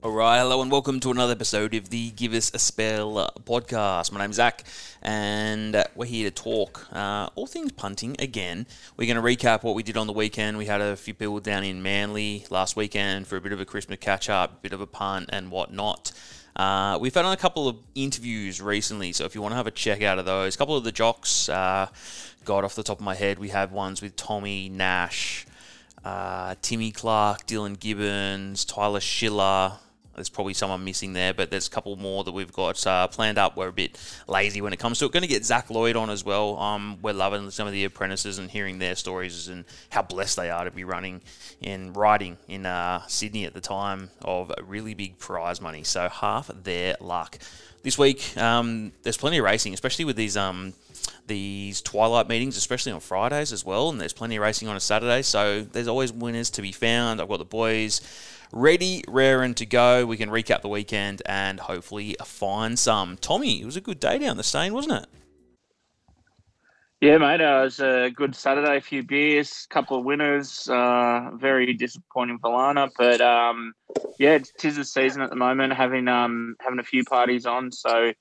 All right, hello and welcome to another episode of the Give Us a Spell podcast. My name's Zach, and we're here to talk uh, all things punting again. We're going to recap what we did on the weekend. We had a few people down in Manly last weekend for a bit of a Christmas catch up, a bit of a punt, and whatnot. Uh, we've had on a couple of interviews recently, so if you want to have a check out of those, a couple of the jocks, uh, got off the top of my head, we have ones with Tommy Nash, uh, Timmy Clark, Dylan Gibbons, Tyler Schiller. There's probably someone missing there, but there's a couple more that we've got uh, planned up. We're a bit lazy when it comes to it. Going to get Zach Lloyd on as well. Um, we're loving some of the apprentices and hearing their stories and how blessed they are to be running and riding in uh, Sydney at the time of really big prize money. So half their luck. This week, um, there's plenty of racing, especially with these um, these twilight meetings, especially on Fridays as well. And there's plenty of racing on a Saturday, so there's always winners to be found. I've got the boys ready, raring to go. We can recap the weekend and hopefully find some. Tommy, it was a good day down the Steyne, wasn't it? Yeah, mate. Uh, it was a good Saturday. A few beers, couple of winners. Uh, very disappointing Valana, but um, yeah, it's tis the season at the moment. Having um, having a few parties on, so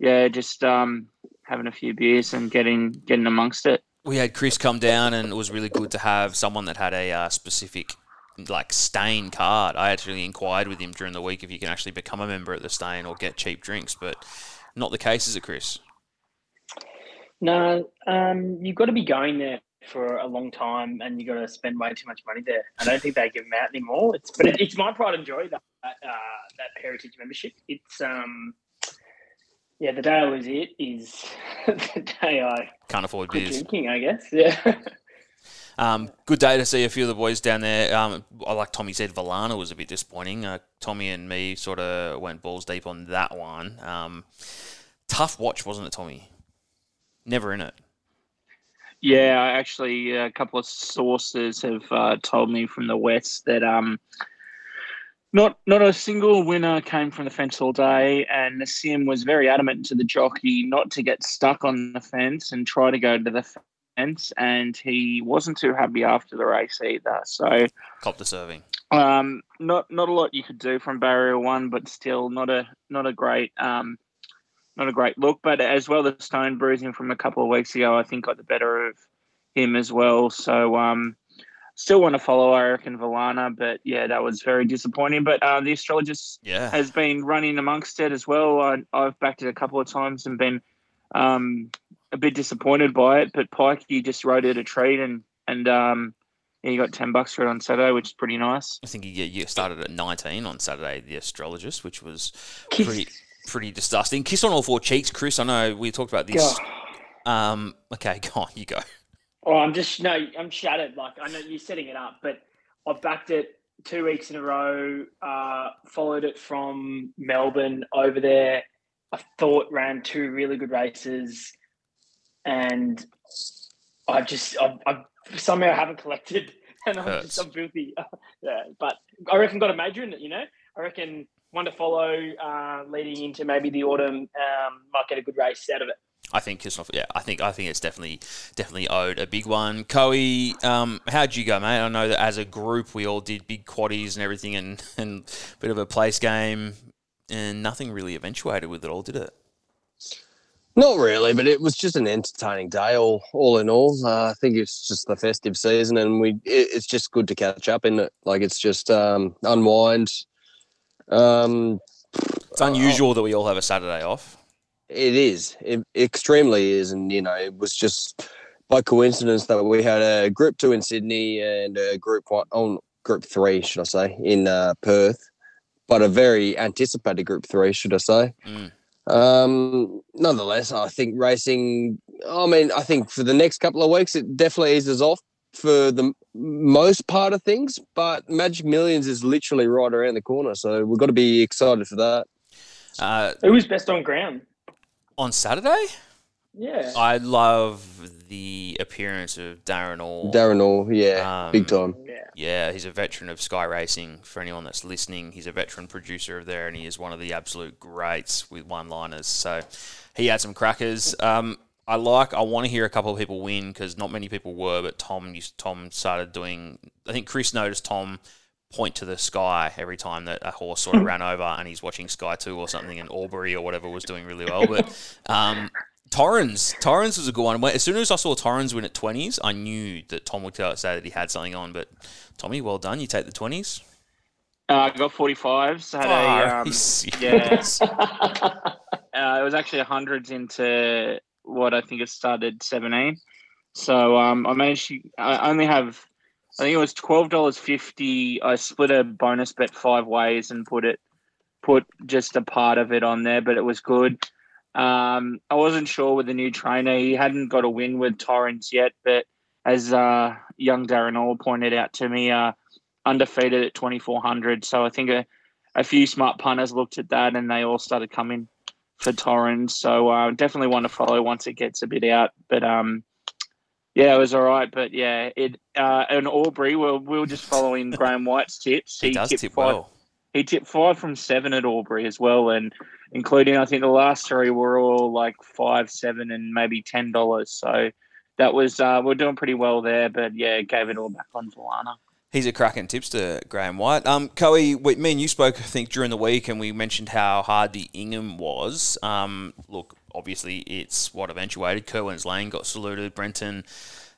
yeah, just um, having a few beers and getting getting amongst it. We had Chris come down, and it was really good to have someone that had a uh, specific like Steyne card. I actually inquired with him during the week if you can actually become a member at the Steyne or get cheap drinks, but not the case, is it, Chris? No, um, you've got to be going there for a long time, and you've got to spend way too much money there. I don't think they give them out anymore. It's but it, it's my pride and joy that uh, that heritage membership. It's um, yeah, the day I lose it is the day I can't afford beers. drinking. I guess, yeah. Um, good day to see a few of the boys down there. Um, like Tommy said, Valana was a bit disappointing. Uh, Tommy and me sort of went balls deep on that one. Um, tough watch, wasn't it, Tommy? Never in it. Yeah, actually a couple of sources have uh, told me from the west that um, not not a single winner came from the fence all day, and Nassim was very adamant to the jockey not to get stuck on the fence and try to go to the fence, and he wasn't too happy after the race either. So, Cop the serving. um, not not a lot you could do from barrier one, but still not a not a great um, not a great look. But as well, the stone bruising from a couple of weeks ago, I think got the better of him as well. So um, still want to follow, I reckon, Valana. But yeah, that was very disappointing. But uh, the astrologist Yeah. has been running amongst it as well. I, I've backed it a couple of times and been um, a bit disappointed by it. But Pike, he just rode it a treat and and um, yeah, he got ten bucks for it on Saturday, which is pretty nice. I think you, you started at 19 on Saturday, the astrologist, which was pretty pretty disgusting. Kiss on all four cheeks, Chris. I know we talked about this. Um, okay, go on, you go. Oh, I'm just no, I'm shattered. Like I know you're setting it up, but I backed it two weeks in a row. Uh, followed it from Melbourne over there. I thought ran two really good races, and I just I, I somehow haven't collected, and I'm just I'm filthy. yeah, but I reckon got a major in it. You know, I reckon one to follow uh, leading into maybe the autumn. Um, might get a good race out of it. I think yeah, I think I think it's definitely definitely owed a big one. Coe, um, how'd you go, mate? I know that as a group we all did big quaddies and everything, and and a bit of a place game, and nothing really eventuated with it all, did it? Not really, but it was just an entertaining day. All, all in all, uh, I think it's just the festive season, and we it, it's just good to catch up in it. Like it's just um, unwind. Um, It's unusual that we all have a Saturday off. it is, it extremely is, and you know, it was just by coincidence that we had a group two in Sydney and a group one on group three, should I say, in uh, Perth, but a very anticipated group three, should I say. Mm. Um, nonetheless, I think racing. I mean, I think for the next couple of weeks, it definitely eases off for the most part of things. But Magic Millions is literally right around the corner, so we've got to be excited for that. Uh, Who was best on ground? on Saturday, Yeah. I love the appearance of Darren Orr. Darren Orr, yeah, Um, big time. yeah. Yeah, he's a veteran of Sky Racing. For anyone that's listening, he's a veteran producer of there, and he is one of the absolute greats with one-liners. So he had some crackers. Um, I like. I want to hear a couple of people win because not many people were, but Tom used, Tom started doing. I think Chris noticed Tom point to the sky every time that a horse sort of ran over and he's watching Sky 2 or something and Albury or whatever was doing really well. But um, Torrens, Torrens was a good one. As soon as I saw Torrens win at 20s, I knew that Tom would tell, say that he had something on. But Tommy, well done. You take the 20s. Uh, I got 45s. Had Ah, a, um, yeah. uh, it was actually hundreds into what I think it started 17. So um, I managed to, I only have, I think it was $12.50. I split a bonus bet five ways and put it, put just a part of it on there, but it was good. Um, I wasn't sure with the new trainer. He hadn't got a win with Torrens yet, but as uh, young Darren Orr pointed out to me, uh, undefeated at 2400. So I think a, a few smart punters looked at that and they all started coming for Torrens. So uh, definitely want to follow once it gets a bit out. But um, yeah, it was all right. But yeah, it uh, and Albury, we we were just following Graham White's tips. He does tip five, well. He tipped five from seven at Albury as well, and including I think the last three were all like five, seven, and maybe ten dollars. So that was uh, we're doing pretty well there. But yeah, gave it all back on Volana. He's a cracking tipster, Graham White. Um, Coe, we, me and you spoke, I think, during the week, and we mentioned how hard the Ingham was. Um, look, obviously, it's what eventuated. Kerwin's Lane got saluted. Brenton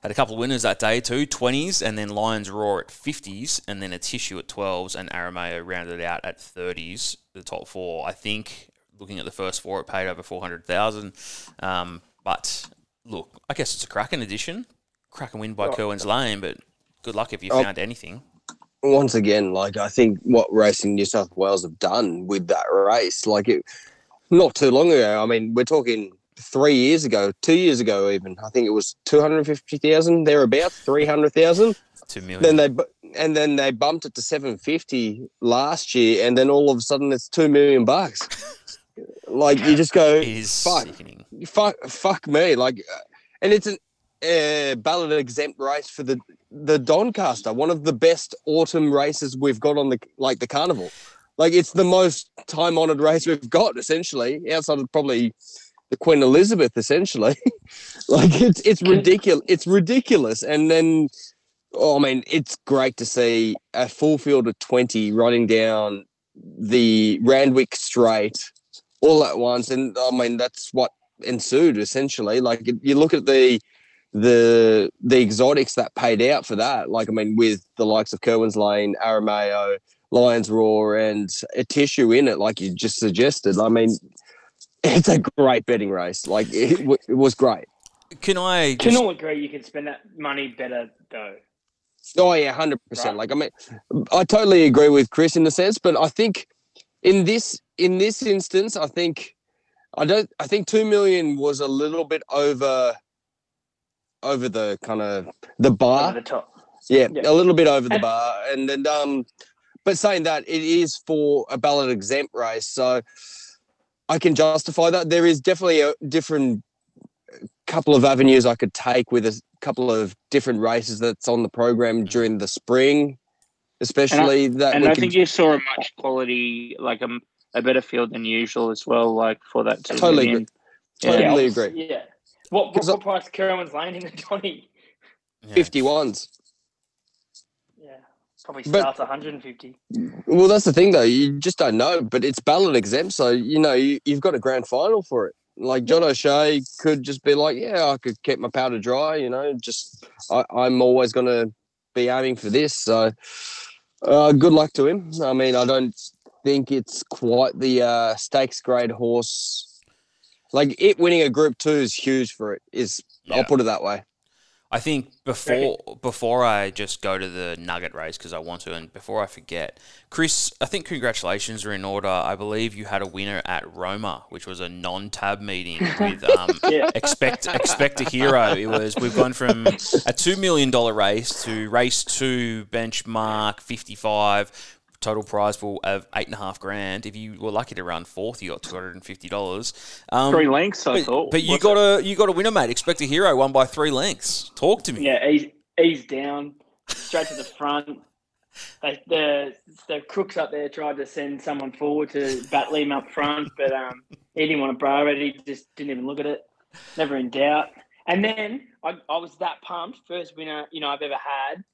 had a couple of winners that day too, 20s, and then Lions Roar at 50s, and then Atishu at 12s, and Arameo rounded it out at 30s, the top four. I think, looking at the first four, it paid over 400000 um, But, look, I guess it's a cracking edition. Cracking win by Kerwin's Lane, but good luck if you Oh. found anything. once again, like I think what Racing New South Wales have done with that race, like it, not too long ago. I mean, we're talking three years ago, two years ago, even. I think it was two hundred fifty thousand thereabouts, three hundred thousand. Two million. Then they and then they bumped it to seven fifty last year, and then all of a sudden it's two million bucks. like you just go, fuck. sickening. fuck, fuck me, like, uh, and it's an uh, ballot exempt race for the the Doncaster, one of the best autumn races we've got on the like the carnival. Like it's the most time honored race we've got, essentially, outside of probably the Queen Elizabeth, essentially. like it's it's ridiculous. It's ridiculous, and then. Oh, I mean, it's great to see a full field of 20 running down the Randwick Straight all at once. And oh, I mean, that's what ensued essentially. Like you look at the the the exotics that paid out for that. Like I mean, with the likes of Kerwin's Lane, Arameo, Lions Roar, and Atishu in it, like you just suggested. I mean, it's a great betting race. Like it, w- it was great. Can I Can just all agree you can spend that money better though. Oh yeah, hundred Right. percent. Like I mean, I totally agree with Chris in the sense, but I think in this in this instance, I think I don't. I think two million was a little bit over over the kind of the bar. Over the top. Yeah, Yeah. a little bit over the bar, and then um, but saying that it is for a ballot exempt race, so I can justify that. There is definitely a different uh, couple of avenues I could take with a couple of different races that's on the program during the spring, especially that And we I can think you saw a much quality, like a, a better field than usual as well, like for that two Totally agree. Yeah. totally Yeah, agree. Yeah. What, what, 'Cause I- what price Kerwin's Lane in the Johnny? yeah. Fifty ones. Yeah. Probably But- starts 150. Well, that's the thing though. You just don't know, but it's ballot exempt, so you know you, you've got a grand final for it. Like John O'Shea could just be like, "Yeah, I could keep my powder dry," you know. Just I, I'm always going to be aiming for this. So, uh, good luck to him. I mean, I don't think it's quite the uh, stakes grade horse. Like it winning a Group Two is huge for it. Is Yeah. I'll put it that way. I think before before I just go to the Nugget race because I want to, and before I forget, Chris, I think congratulations are in order. I believe you had a winner at Roma, which was a non-tab meeting with um, Yeah. expect expect a hero. It was we've gone from a two million dollar race to race two benchmark fifty five. Total prize pool of eight and a half grand. If you were lucky to run fourth, you got two hundred and fifty dollars. Um, Three lengths, I but, thought. but you got a you got a winner, mate. Expect a hero, won by three lengths. Talk to me. Yeah, ease, ease down, straight to the front. They, the the crooks up there tried to send someone forward to battle him up front, but um, he didn't want to bra it. He just didn't even look at it. Never in doubt. And then I, I was that pumped, first winner you know I've ever had.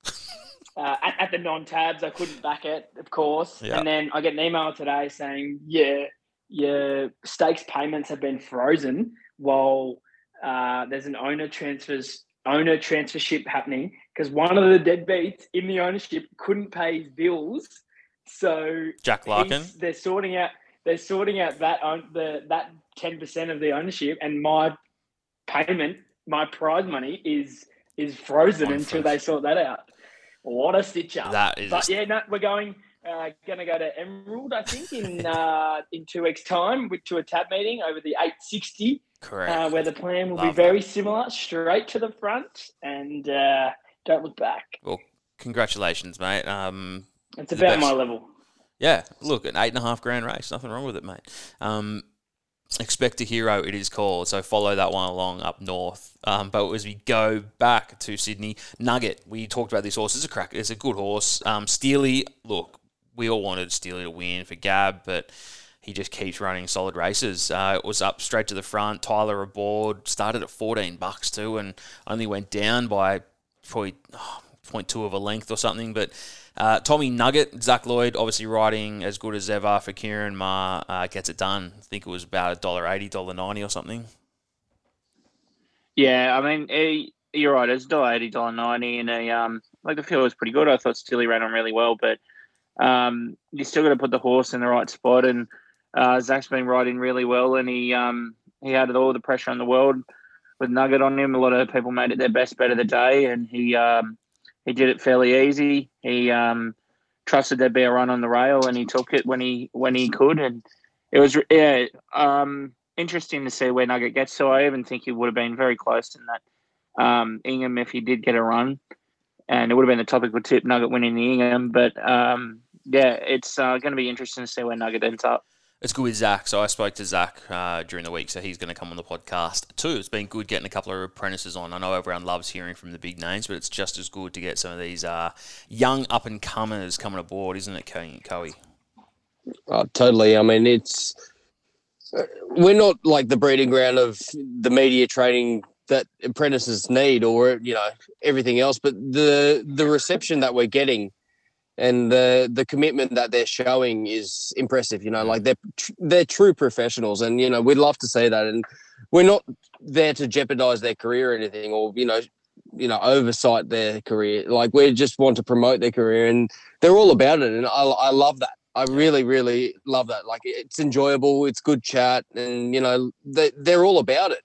Uh, at, at the non-tabs, I couldn't back it, of course. Yeah. And then I get an email today saying, "Yeah, your stakes payments have been frozen while uh, there's an owner transfers owner transfership happening because one of the deadbeats in the ownership couldn't pay his bills, so Jack Larkin. they're sorting out they're sorting out that own, the that ten percent of the ownership, and my payment, my prize money is is frozen until they sort that out. What a stitch up! That is. But yeah, no, we're going. Uh, going to go to Emerald, I think, in uh, in two weeks' time with, to a tab meeting over the 860, correct. uh, where the plan will Love be very similar, straight to the front, and uh, don't look back. Well, congratulations, mate. Um, It's about best. my level. Yeah, look, an eight and a half grand race, nothing wrong with it, mate. Um, expect a hero, it is called. So follow that one along up north. Um, but as we go back to Sydney, Nugget, we talked about this horse. It's a crack. It's a good horse. Um, Steely, look, we all wanted Steely to win for Gab, but he just keeps running solid races. Uh, it was up straight to the front. Tyler aboard started at fourteen bucks too, and only went down by probably oh, 0.2 of a length or something. But uh, Tommy Nugget, Zach Lloyd, obviously riding as good as ever for Kieran Ma, uh, gets it done. I think it was about a dollar eighty, dollar ninety or something. Yeah, I mean, eh, you're right. It's dollar eighty, dollar ninety, and a um, like the field was pretty good. I thought Stilly ran on really well, but um, you still got to put the horse in the right spot. And uh, Zach's been riding really well, and he um, he had all the pressure in the world with Nugget on him. A lot of people made it their best bet of the day, and he um, he did it fairly easy. He um, trusted there'd be a run on the rail, and he took it when he when he could, and it was yeah. Um, interesting to see where Nugget gets to. I even think he would have been very close in that um, Ingham if he did get a run, and it would have been the topical tip Nugget winning the Ingham. But um, yeah, it's uh, going to be interesting to see where Nugget ends up. It's good with Zach. So I spoke to Zach uh, during the week, so he's going to come on the podcast too. It's been good getting a couple of apprentices on. I know everyone loves hearing from the big names, but it's just as good to get some of these uh, young up and comers coming aboard, isn't it, Co- Coey? Oh, totally. I mean, it's uh, we're not like the breeding ground of the media training that apprentices need, or you know everything else. But the the reception that we're getting and the the commitment that they're showing is impressive. You know, like they're they're true professionals, and you know we'd love to see that. And we're not there to jeopardize their career or anything, or you know, you know, oversight their career. Like we just want to promote their career, and they're all about it. And I I love that. I really, really love that. Like it's enjoyable, it's good chat, and you know they they're all about it.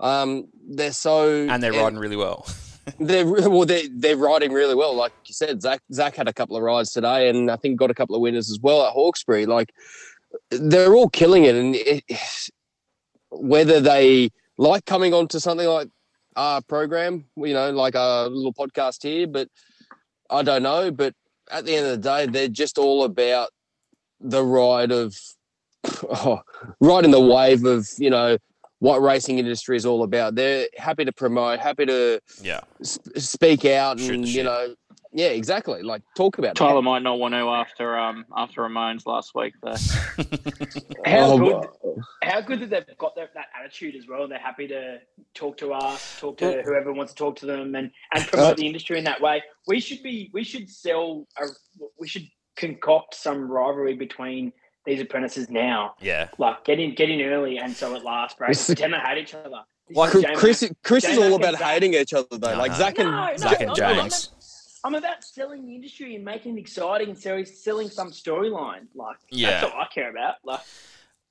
Um, they're so And they're riding really well. they're well, they they're riding really well. Like you said, Zach Zach had a couple of rides today, and I think got a couple of winners as well at Hawkesbury. Like they're all killing it, and it, whether they like coming on to something like our program, you know, like a little podcast here, but I don't know. But at the end of the day, they're just all about the ride of oh, riding the wave of you know what racing industry is all about. They're happy to promote, happy to yeah. sp- speak out, Shoot and you know, yeah, exactly. Like talk about Tyler it. might not want to after um after Ramones last week though. How Oh, good? How good that they've got that, that attitude as well. They're happy to talk to us, talk to whoever wants to talk to them, and and promote Uh, the industry in that way. We should be. We should sell. A, we should concoct some rivalry between these apprentices now. yeah. Like get in, get in early, and so it lasts. Right? This- Pretend they hate each other. This Like, is Chris, J-Mac. Chris, Chris is all about Zach. hating each other though. No, like no. Zach and No, no, Zach and I'm- James. I'm about selling the industry and making it exciting and selling, selling some storyline. Like Yeah. that's all I care about. Like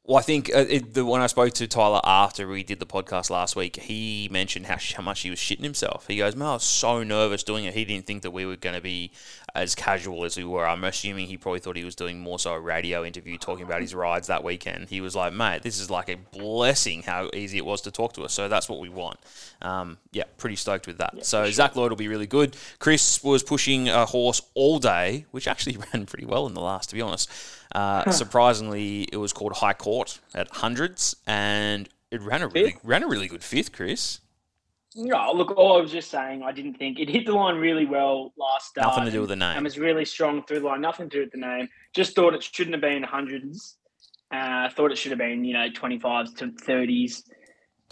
Well, I think uh, it, the when I spoke to Tyler after we did the podcast last week, he mentioned how, how much he was shitting himself. He goes, "Man, I was so nervous doing it. He didn't think that we were going to be as casual as we were. I'm assuming he probably thought he was doing more so a radio interview talking about his rides that weekend. He was like, mate, this is like a blessing how easy it was to talk to us. So that's what we want. Um, yeah, pretty stoked with that. so Zach Lloyd will be really good. Chris was pushing a horse all day, which actually ran pretty well in the last, to be honest. Uh, surprisingly, it was called High Court at hundreds, and it ran a really ran a really good fifth. Chris, No, look, all I was just saying, I didn't think it hit the line really well last start. nothing to do with the name. and name. was really strong through the line. Nothing to do with the name. Just thought it shouldn't have been hundreds. Uh, thought it should have been, you know, 25s to 30s.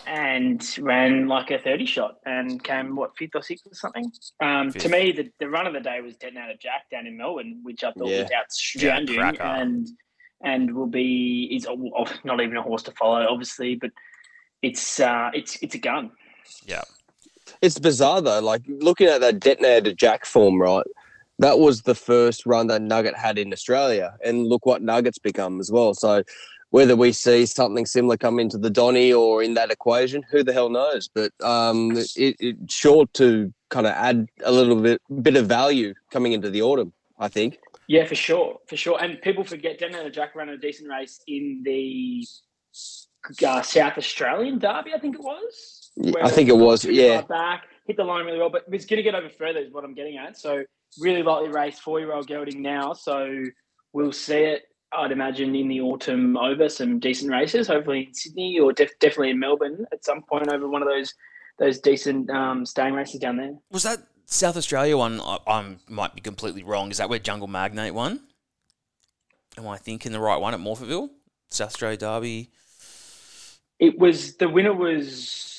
and ran like a 30 shot and came what fifth or sixth or something. Um, to me, the, the run of the day was Detonator Jack down in Melbourne, which I thought Yeah. was outstanding cracker. and and will be is not even a horse to follow, obviously, but it's uh, it's it's a gun. Yeah. It's bizarre though. Like looking at that detonator Jack form, right? That was the first run that Nugget had in Australia, and look what Nuggets become as well. So whether we see something similar come into the Donny or in that equation, who the hell knows? But um, it, it's sure to kind of add a little bit bit of value coming into the autumn. I think. Yeah, for sure, for sure. And people forget Detonator Jack ran a decent race in the uh, South Australian Derby, I think it was. Y- where I think it was, yeah. Back, hit the line really well, but was going to get over further, is what I'm getting at. So, really lightly raced four year old gelding now. So, we'll see it, I'd imagine, in the autumn over some decent races, hopefully in Sydney or def- definitely in Melbourne at some point over one of those those decent um, staying races down there. Was that South Australia one? I, I might be completely wrong. Is that where Jungle Magnate won? Am I thinking the right one at Morphettville? South Australia Derby. It was the winner was a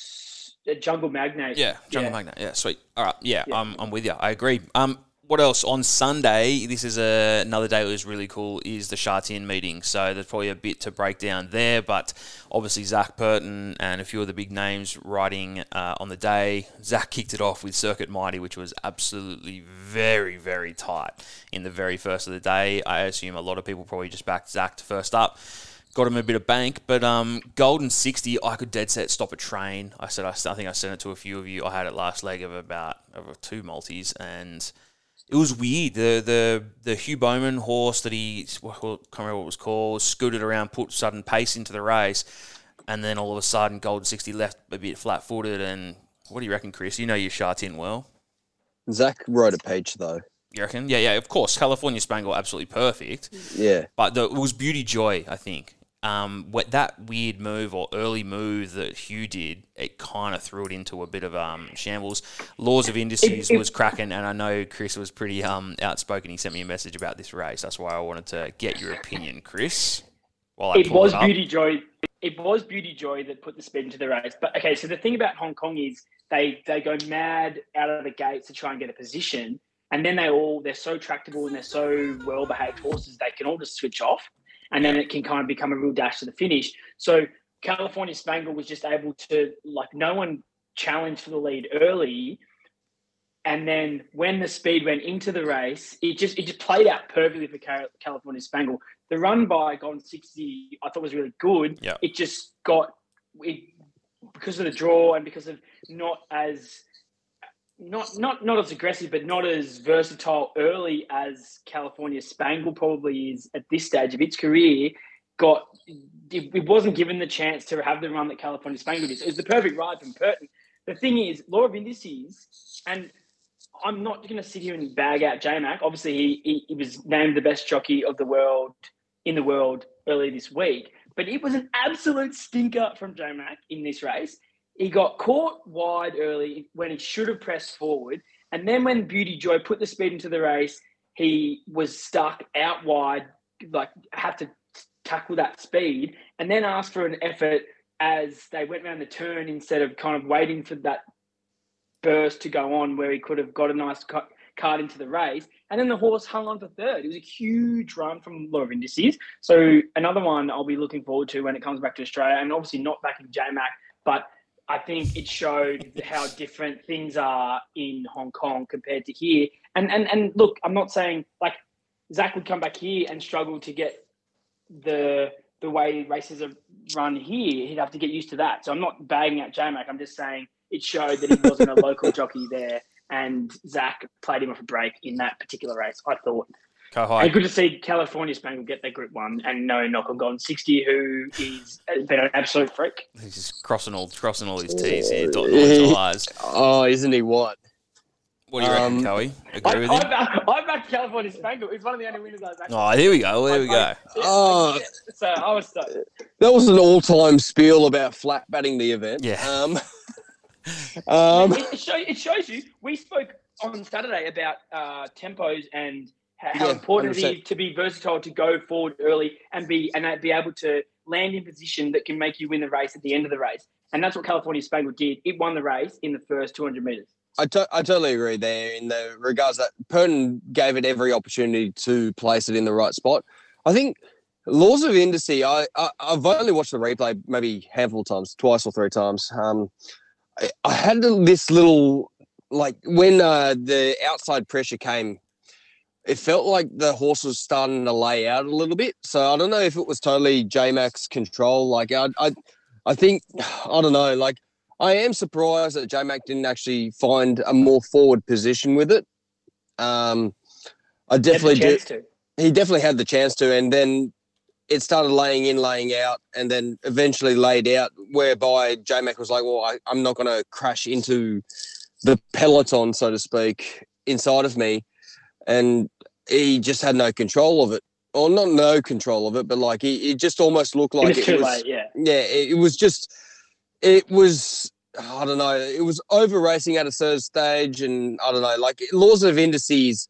Jungle Magnate. Yeah, Jungle Yeah. Magnate. Yeah, sweet. All right. Yeah, Yeah. I'm, I'm with you. I agree. Um, what else on Sunday? This is a, another day that was really cool. Is the Sha Tin meeting? So there's probably a bit to break down there, but obviously Zach Purton and a few of the big names riding uh, on the day. Zach kicked it off with Circuit Mighty, which was absolutely very very tight in the very first of the day. I assume a lot of people probably just backed Zach to first up got him a bit of bank. But um, Golden Sixty, I could dead set stop a train. I said, I, I think I sent it to a few of you. I had it last leg of about of two multis, and it was weird. The the the Hugh Bowman horse that he, what, I can't remember what it was called, scooted around, put sudden pace into the race, and then all of a sudden, Golden Sixty left a bit flat footed. And what do you reckon, Chris? You know your shot in well. Zach wrote a page though. You reckon? Yeah, yeah, of course. California Spangle, absolutely perfect. Yeah. But the, it was Beauty Joy, I think. Um, what that weird move or early move that Hugh did, it kind of threw it into a bit of um, shambles. Laws of Indices It- it- was cracking, and I know Chris was pretty um, outspoken. He sent me a message about this race. That's why I wanted to get your opinion, Chris. While I it was up. Beauty Joy. It was Beauty Joy that put the speed into the race. But okay, so the thing about Hong Kong is they they go mad out of the gates to try and get a position, and then they all they're so tractable and they're so well behaved horses they can all just switch off, and then it can kind of become a real dash to the finish. So California Spangle was just able to like no one challenged for the lead early. And then when the speed went into the race, it just it just played out perfectly for California Spangle the run by Golden Sixty I thought was really good. Yeah. It just got it because of the draw and because of not as not not not as aggressive but not as versatile early as California Spangle probably is at this stage of its career got it, wasn't given the chance to have the run that California Spangle did. It was the perfect ride from Purton. The thing is, law of indices, and I'm not going to sit here and bag out J-Mac. Obviously, he, he, he was named the best jockey of the world in the world earlier this week, but it was an absolute stinker from J-Mac in this race. He got caught wide early when he should have pressed forward. And then when Beauty Joy put the speed into the race, he was stuck out wide, like had to tackle that speed, and then asked for an effort as they went around the turn instead of kind of waiting for that burst to go on where he could have got a nice cut, card into the race. And then the horse hung on for third. It was a huge run from Law of Indices. So another one I'll be looking forward to when it comes back to Australia, and obviously not back in JMAC, but I think it showed how different things are in Hong Kong compared to here. And and and look, I'm not saying like Zach would come back here and struggle to get the the way races are run here. He'd have to get used to that. So I'm not bagging out JMac. I'm just saying it showed that he wasn't a local jockey there, and Zach played him off a break in that particular race. I thought. Go And good to see California Spangle get their Group One, and no knock on Golden Sixty, who is has been an absolute freak. He's just crossing all crossing all his T's here, dotting all his I's. Oh, isn't he what? What do you reckon, Um, Coey? I, Agree with him? I, I backed California Spangle. He's one of the only winners I've actually. Oh, here we go. There we go. Oh. So I was stoked. That was an all-time spiel about flat batting the event. Yeah. Um, um, it, it, show, it shows you. We spoke on Saturday about uh, tempos and how, Yeah, important it 100%. is to be versatile, to go forward early and be and be able to land in position that can make you win the race at the end of the race. and that's what California Spangled did. It won the race in the first 200 meters. I, to- I totally agree there in the regards that Purton gave it every opportunity to place it in the right spot. I think Laws of Indice, I, I, I've only watched the replay maybe a handful of times, twice or three times. Um, I, I had this little, like when uh, the outside pressure came, it felt like the horse was starting to lay out a little bit. So I don't know if it was totally J Max control. Like I, I, I think, I don't know, like I am surprised that J Mac didn't actually find a more forward position with it. Um, I definitely do. To. He definitely had the chance to, and then it started laying in, laying out, and then eventually laid out, whereby J Mac was like, "Well, I, I'm not going to crash into the peloton, so to speak, inside of me," and he just had no control of it. Or not no control of it, but like he, it just almost looked like it was it too was, late, yeah. yeah, it, it was just, it was, I don't know, it was over racing at a certain stage, and I don't know, like laws of indices,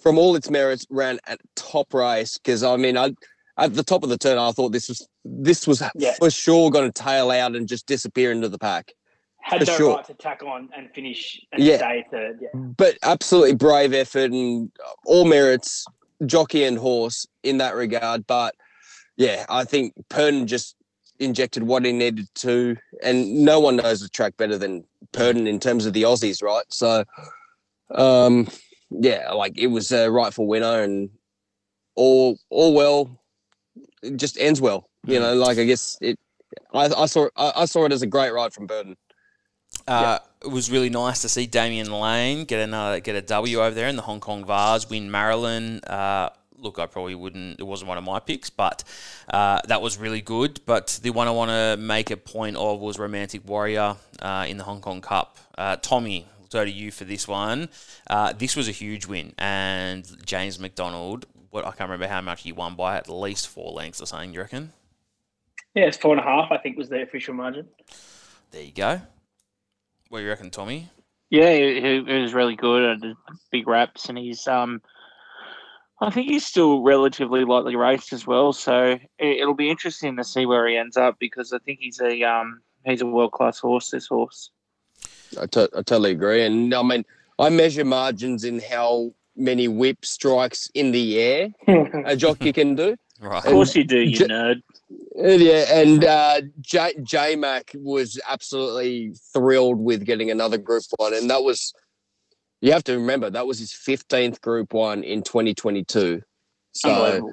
from all its merits, ran at top race because I mean, I at the top of the turn, I thought this was this was Yeah. for sure going to tail out and just disappear into the pack. Had For no sure. right to tack on and finish and Yeah. stay third. Yeah. But absolutely brave effort and all merits, jockey and horse in that regard. But yeah, I think Purton just injected what he needed to, and no one knows the track better than Purton in terms of the Aussies, right? So, um, yeah, like it was a rightful winner, and all all well, it just ends well. You know, like I guess it. I, I saw I, I saw it as a great ride from Purton. Uh, It was really nice to see Damian Lane get another get a W over there in the Hong Kong Vase, Win Marvel. Uh, look, I probably wouldn't. It wasn't one of my picks, but uh, that was really good. But the one I want to make a point of was Romantic Warrior uh, in the Hong Kong Cup. Uh, Tommy, I'll go to you for this one. Uh, this was a huge win, and James McDonald. What I can't remember how much he won by, at least four lengths or something. Do you reckon? Yeah, it's four and a half, I think, was the official margin. There you go. What do you reckon, Tommy? Yeah, he, he was really good at the big raps, and he's um, I think he's still relatively lightly raced as well. So it, it'll be interesting to see where he ends up because I think he's a um, he's a world class horse. This horse. I to- I totally agree. And I mean, I measure margins in how many whip strikes in the air a jockey can do. Right. Of course you do, you J- nerd. And yeah, and uh, J J Mac was absolutely thrilled with getting another Group One, and that was you have to remember that was his fifteenth Group One in 2022. So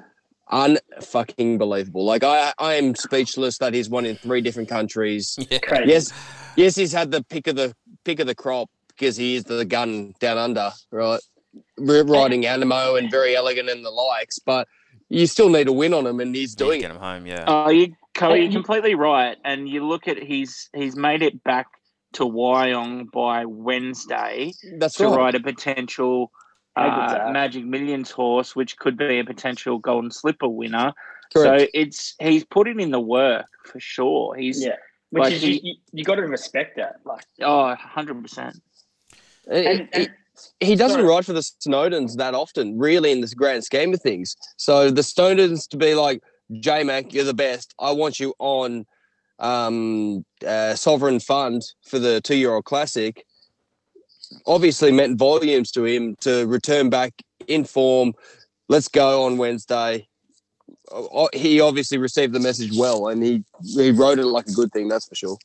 unfucking believable. Like I, I am speechless that he's won in three different countries. Yeah. Crazy. Yes, yes, he's had the pick of the pick of the crop because he is the gun down under, right? R- Riding Anamoe and Verry Elleegant and the likes, but you still need a win on him, and he's doing get it. him home. Yeah. Oh, you, Cole, you're completely right. And you look at he's he's made it back to Wyong by Wednesday That's to right. ride a potential uh. Magic Millions horse, which could be a potential Golden Slipper winner. Correct. So it's he's putting in the work for sure. He's Yeah. Which Like is, he- you, you got to respect that. Like, oh, 100 percent. And- and, and he, doesn't sorry. ride for the Snowdens that often, really, in this grand scheme of things. So the Snowdens to be like, J Mac, you're the best. I want you on um, uh, Sovereign Fund for the two year old classic. Obviously meant volumes to him to return back in form. Let's go on Wednesday. He obviously received the message well, and he he wrote it like a good thing. That's for sure.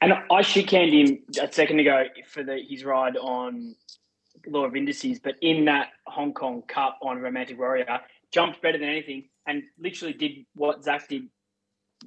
And I shit canned him a second ago for the his ride on Law of Indices, but in that Hong Kong Cup on Romantic Warrior, jumped better than anything and literally did what Zach did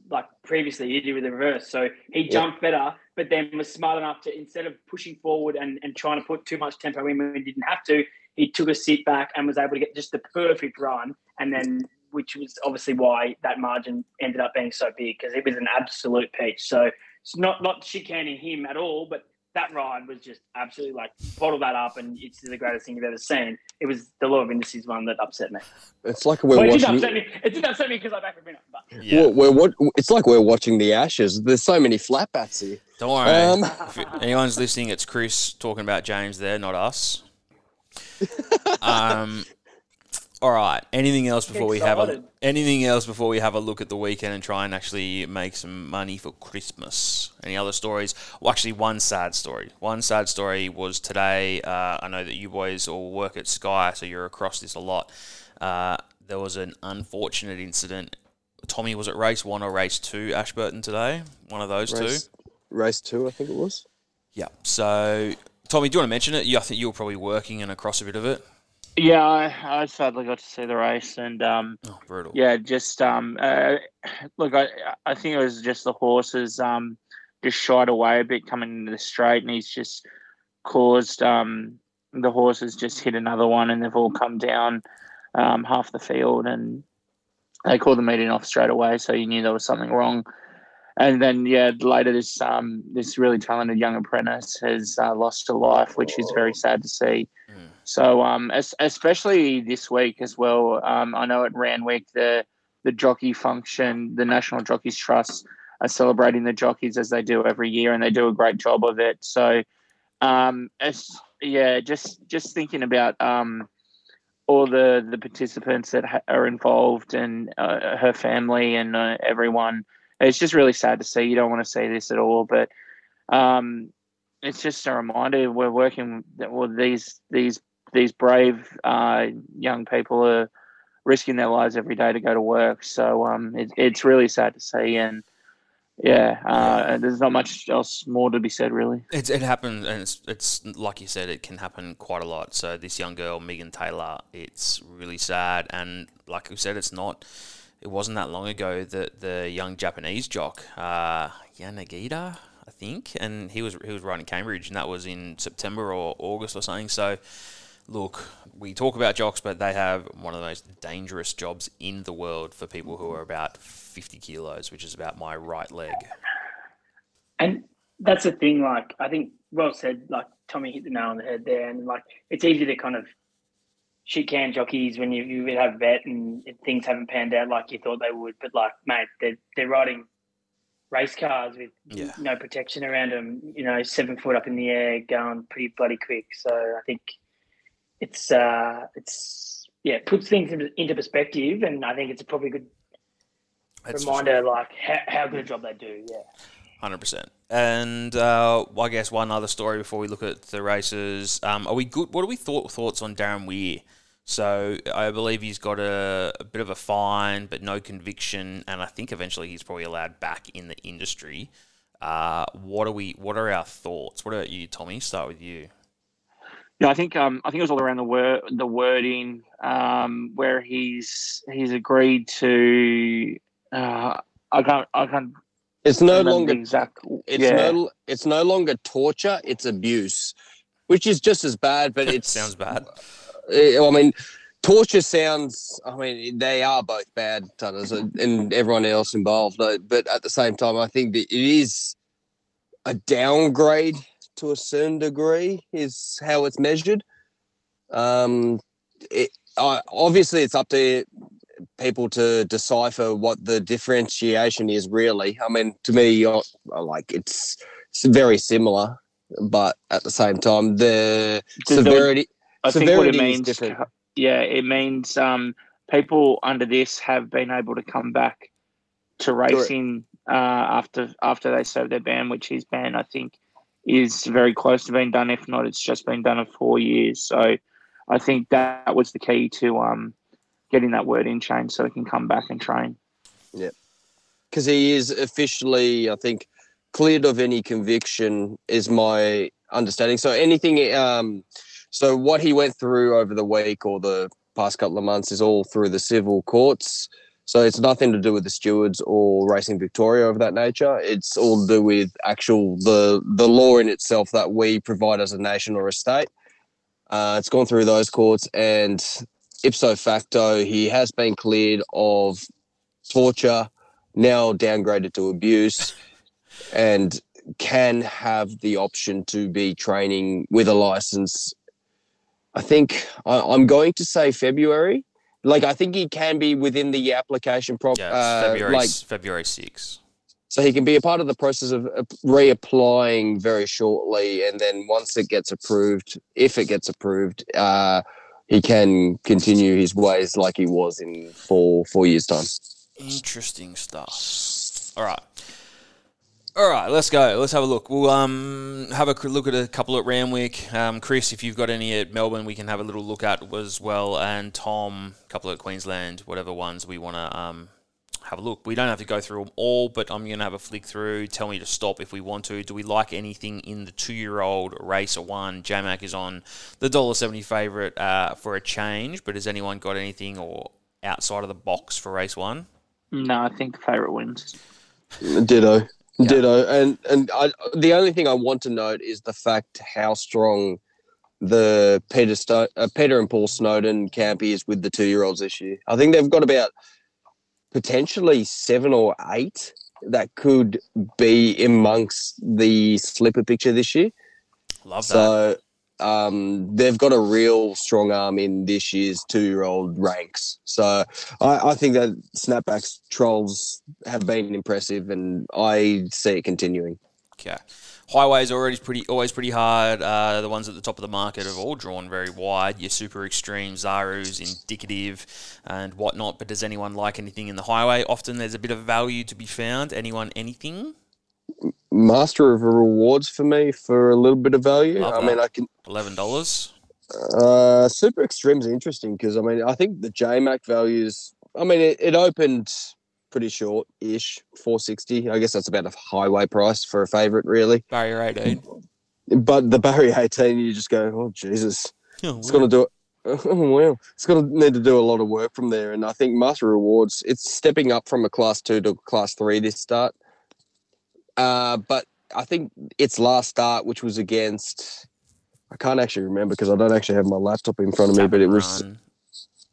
like previously. He did with the reverse. So he jumped better, but then was smart enough to instead of pushing forward and, and trying to put too much tempo in when he didn't have to, he took a sit back and was able to get just the perfect run. And then which was obviously why that margin ended up being so big because it was an absolute peach. So it's not not chicaning him at all, but that ride was just absolutely like bottle that up, and it's the greatest thing you've ever seen. It was the law of indices one that upset me. It's like we're Well, it didn't watching. upset me. It didn't upset me because I backed the winner. But Yeah. We're, we're, what- it's like we're watching the Ashes. There's so many flat bats here. Don't worry. Um, if anyone's listening, it's Chris talking about James there, not us. um, All right. Anything else before we have a anything else before we have a look at the weekend and try and actually make some money for Christmas? Any other stories? Well, actually, one sad story. One sad story was today. Uh, I know that you boys all work at Sky, so you're across this a lot. Uh, there was an unfortunate incident. Tommy was it race one or race two? Ashburton today. One of those two. Race, race two, I think it was. Yeah. So, Tommy, do you want to mention it? You, I think you were probably working and across a bit of it. Yeah, I, I sadly got to see the race, and um, Oh, brutal. yeah, just um, uh, look, I I think it was just the horses um, just shied away a bit coming into the straight, and he's just caused um, the horses just hit another one, and they've all come down um, half the field, and they called the meeting off straight away, so you knew there was something wrong. And then, yeah, later this um, this really talented young apprentice has uh, lost her life, which is very sad to see. Mm. So, um, es- especially this week as well. Um, I know at Randwick the the jockey function, the National Jockeys Trust are celebrating the jockeys as they do every year, and they do a great job of it. So, um, as yeah, just just thinking about um, all the the participants that ha- are involved and uh, her family and uh, everyone. It's just really sad to see. You don't want to see this at all, but um, it's just a reminder we're working. Well, these these these brave uh, young people are risking their lives every day to go to work. So um, it, it's really sad to see, and yeah, uh, there's not much else more to be said, really. It's, it happens, and it's, it's like you said, it can happen quite a lot. So this young girl, Megan Taylor, it's really sad, and like we said, it's not. It wasn't that long ago that the young Japanese jock, uh, Yanagita, I think, and he was he was riding Cambridge, and that was in September or August or something. So, look, we talk about jocks, but they have one of the most dangerous jobs in the world for people who are about fifty kilos, which is about my right leg. And that's the thing. Like I think, well said. Like Tommy hit the nail on the head there, and like it's easy to kind of shit can jockeys when you, you have vet and things haven't panned out like you thought they would. But like, mate, they're they're riding race cars with Yeah. no protection around them. You know, seven foot up in the air, going pretty bloody quick. So I think it's uh it's yeah puts things into, perspective, and I think it's a probably good That's reminder like how, how good a job they do. Yeah. Hundred percent. And uh, I guess one other story before we look at the races. Um, are we good? What are we thought, thoughts on Darren Weir? So I believe he's got a, a bit of a fine, but no conviction, and I think eventually he's probably allowed back in the industry. Uh, what are we? What are our thoughts? What about you, Tommy? Start with you. Yeah, I think um, I think it was all around the word the wording um, where he's he's agreed to. Uh, I can't I can't It's no longer the exact. it's yeah. no it's no longer torture, it's abuse, which is just as bad, but it Sounds bad. I mean, torture sounds. I mean, they are both bad, Tunners, and everyone else involved. But at the same time, I think that it is a downgrade to a certain degree, is how it's measured. Um, it I obviously it's up to people to decipher what the differentiation is. Really, I mean, to me, I like it's, it's very similar, but at the same time, the So the- severity. I think what it means, different. yeah, it means um, people under this have been able to come back to racing uh, after after they serve their ban, which his ban I think is very close to being done. If not, it's just been done in four years. So I think that was the key to um, getting that word in change so he can come back and train. Yeah, because he is officially, I think, cleared of any conviction, is my understanding. So anything, um, so what he went through over the week or the past couple of months is all through the civil courts. So it's nothing to do with the stewards or Racing Victoria of that nature. It's all to do with actual the the law in itself that we provide as a nation or a state. Uh, it's gone through those courts, and ipso facto, he has been cleared of torture, now downgraded to abuse, and can have the option to be training with a license. I think I, I'm going to say February. Like I think he can be within the application prop. Yeah, uh, February like February six. so he can be a part of the process of reapplying very shortly, and then once it gets approved, if it gets approved, uh, he can continue his ways like he was in four four years time. Interesting stuff. All right. All right, let's go. Let's have a look. We'll um, have a look at a couple at Randwick. Um, Chris, if you've got any at Melbourne, we can have a little look at as well. And Tom, a couple at Queensland, whatever ones we want to um, have a look. We don't have to go through them all, but I'm going to have a flick through. Tell me to stop if we want to. Do we like anything in the two-year-old racer one? JMac is on the dollar seventy favourite uh, for a change, but has anyone got anything or outside of the box for race one? No, I think the favourite wins. Ditto. Yeah. Ditto. And and I, the only thing I want to note is the fact how strong the Peter Sto- uh, Peter and Paul Snowden camp is with the two year olds this year. I think they've got about potentially seven or eight that could be amongst the slipper picture this year. Love that. So um, they've got a real strong arm in this year's two-year-old ranks. So I, I, think that snapbacks trolls have been impressive, and I see it continuing. Okay. Highways already pretty always pretty hard. Uh, the ones at the top of the market have all drawn very wide. Your super extreme, Zaru's, indicative, and whatnot. But does anyone like anything in the highway? Often there's a bit of value to be found. Anyone anything? Master of rewards for me for a little bit of value. Love I that. mean, I can. Eleven dollars. Uh, super extreme's interesting because I mean, I think the JMac values. I mean, it, it opened pretty short ish, 460. I guess that's about a highway price for a favourite, really. Barrier 18. But the barrier 18, you just go, oh, Jesus. Oh, It's going to do it. Oh, wow. It's going to need to do a lot of work from there. And I think Master Rewards, it's stepping up from a class two to class three this start. Uh, but I think its last start, which was against, I can't actually remember because I don't actually have my laptop in front of me, but it was.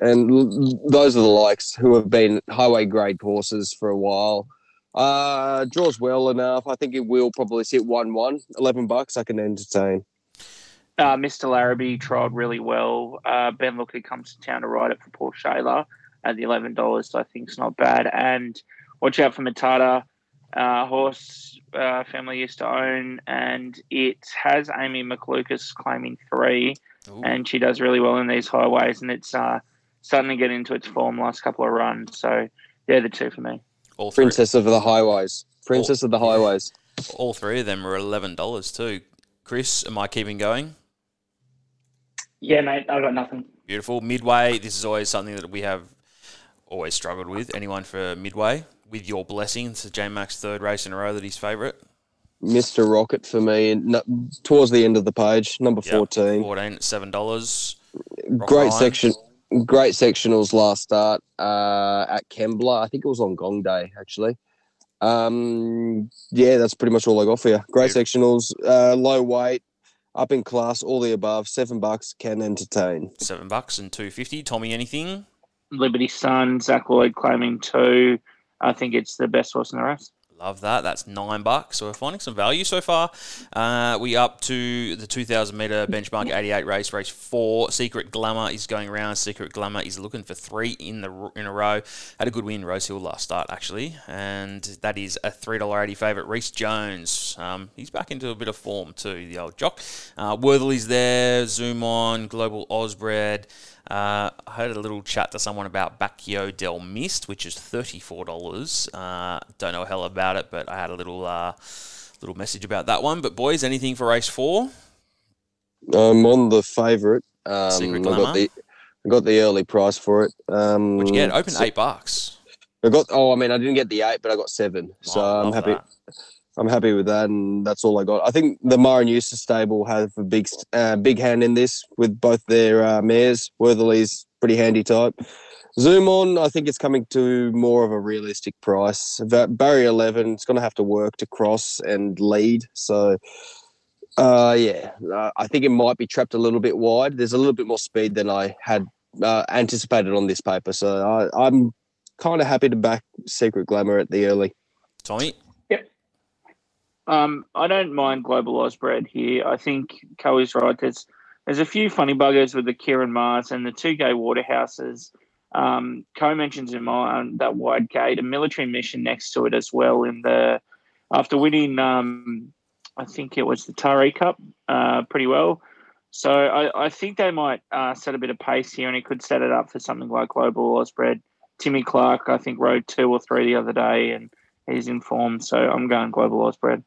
And l- those are the likes who have been highway grade horses for a while. Uh, draws well enough. I think it will probably sit 1 1. 11 bucks I can entertain. Uh, Mr. Larrabee trialled really well. Uh, ben Looker comes to town to ride it for Paul Shailer at the eleven dollars. So I think it's not bad. And watch out for Matata, uh, horse uh, family used to own, and it has Amy McLucas claiming three, Ooh. and she does really well in these highways, and it's uh, starting to get into its form last couple of runs. So they're the two for me. all three, Princess of the Highways. Princess of the yeah. Highways. all three of them are eleven dollars too. Chris, am I keeping going? Yeah, mate, I've got nothing. Beautiful. Midway. This is always something that we have always struggled with. Anyone for Midway? With your blessing, it's J Mac's third race in a row that he's favourite. Mr. Rocket for me. And towards the end of the page, number Yep. 14. Fourteen at seven dollars. Great Line. section. Great sectionals last start uh, at Kembla. I think it was on Gong Day, actually. Um, yeah, that's pretty much all I got for you. Great sectionals, uh, low weight, up in class, all the above. Seven bucks can entertain. Seven bucks and two fifty. Tommy, anything? Liberty Sun, Zac Lloyd claiming two. I think it's the best horse in the race. Love that. That's nine bucks. So we're finding some value so far. Uh, we up to the 2,000 meter benchmark 88 race, race four. Secret Glamour is going around. Secret Glamour is looking for three in the in a row. Had a good win, Rosehill last start actually, and that is a three dollar eighty favourite. Reece Jones, um, he's back into a bit of form too. The old jock. Uh, Worthley's there. Zoom on. Global Osbred. Uh, I heard a little chat to someone about Bacchio del Mist, which is thirty-four dollars. Uh, don't know a hell about it, but I had a little uh, little message about that one. But boys, anything for race four? I'm on the favourite. Um, Secret I Glamour? got the I got the early price for it. Um, What'd you get? Open so- eight bucks. I got. Oh, I mean, I didn't get the eight, but I got seven. So Oh, I'm happy. that. I'm happy with that, and that's all I got. I think the Maher-Eustace stable have a big, uh, big hand in this with both their uh, mares. Worthley's pretty handy type. Zoom on, I think it's coming to more of a realistic price. Barrier 11, it's going to have to work to cross and lead. So, uh, yeah, uh, I think it might be trapped a little bit wide. There's a little bit more speed than I had uh, anticipated on this paper. So I, I'm kind of happy to back Secret Glamour at the early. Tommy, Um, I don't mind Global Osbred here. I think Coey's right. There's there's a few funny buggers with the Ciaron Mahers and the two Gai Waterhouses. Um, Co mentions in my um, that wide gate a military mission next to it as well. In the after winning, um, I think it was the Taree Cup, uh, pretty well. So I, I think they might uh, set a bit of pace here, and he could set it up for something like Global Ausbred. Timmy Clark, I think, rode two or three the other day, and he's informed. So I'm going Global Ausbred.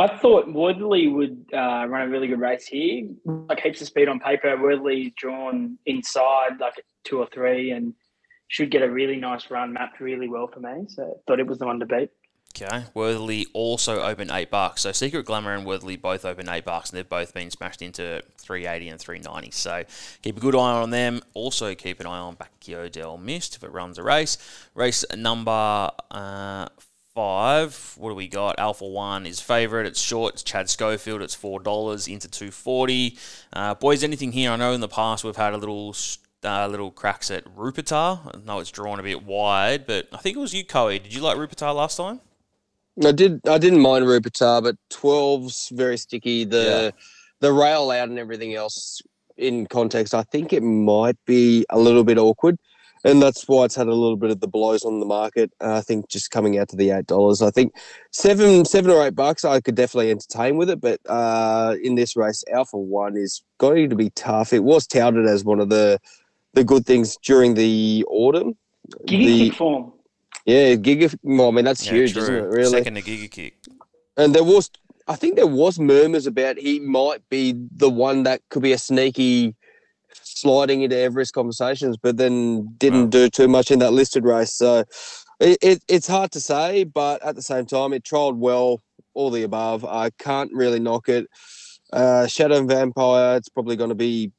I thought Woodley would uh, run a really good race here. Like heaps of speed on paper. Woodley's drawn inside like two or three and should get a really nice run, mapped really well for me. So thought it was the one to beat. Okay, Worthley also opened eight bucks. So Secret Glamour and Worthley both opened eight bucks, and they've both been smashed into 380 and 390. So keep a good eye on them. Also keep an eye on Bacchio del Mist if it runs a race. Race number uh, five. What do we got? Alpha One is favourite. It's short. It's Chad Schofield. It's four dollars into two forty. Uh, boys, anything here? I know in the past we've had a little. Uh, little cracks at Rupertar. I know it's drawn a bit wide, but I think it was you, Coe. Did you like Rupertar last time? I did. I didn't mind Rupertar, but 12's very sticky. The yeah. the rail out and everything else in context, I think it might be a little bit awkward and that's why it's had a little bit of the blows on the market. Uh, I think just coming out to the eight dollars. I think seven, seven or eight bucks, I could definitely entertain with it. But uh, in this race, Alpha One is going to be tough. It was touted as one of the the good things during the autumn. Giga the, kick form. Yeah, Giga. Well, I mean that's yeah, huge, true. isn't it? Really, second to Giga kick. And there was, I think there was murmurs about he might be the one that could be a sneaky sliding into Everest conversations, but then didn't do too much in that listed race. So it, it, it's hard to say, but at the same time, it trialled well, all the above. I can't really knock it. Uh, Shadow and Vampire, it's probably going to be.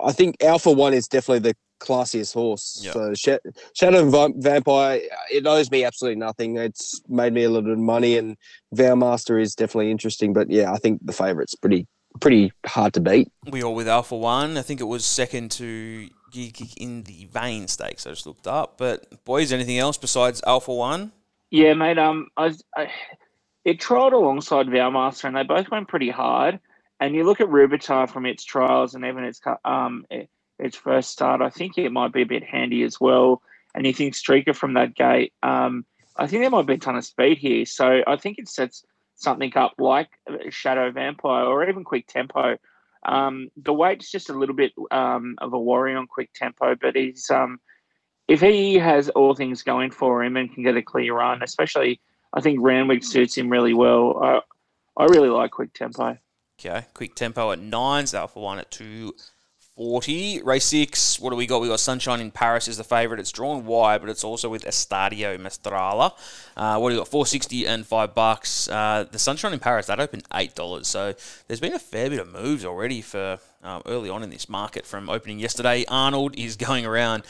I think Alpha One is definitely the classiest horse. Yep. So Sh- Shadow and Vampire, it owes me absolutely nothing. It's made me a little bit of money, and Vow is definitely interesting. But yeah, I think the favourite's pretty pretty hard to beat. We all with Alpha One. I think it was second to Geek in the Vain Stakes. I just looked up. But boys, anything else besides Alpha One? Yeah, mate. Um, I, I it trialled alongside Vowmaster, and they both went pretty hard. And you look at Rubitar from its trials and even its um its first start. I think it might be a bit handy as well. And you think Streaker from that gate. Um, I think there might be a ton of speed here. So I think it sets something up like Shadow Vampire or even Quick Tempo. Um, the weight's just a little bit um, of a worry on Quick Tempo, but he's um, if he has all things going for him and can get a clear run, especially I think Randwick suits him really well. I, I really like Quick Tempo. Okay, Quick Tempo at nines, Alpha One at two 40. Race 6, what do we got? We got Sunshine in Paris is the favourite. It's drawn wide, but it's also with Estadio Mestrala. Uh, what do you got? 460 and 5 bucks. Uh, the Sunshine in Paris, that opened $8. So there's been a fair bit of moves already for um, early on in this market from opening yesterday. Arnold is going around.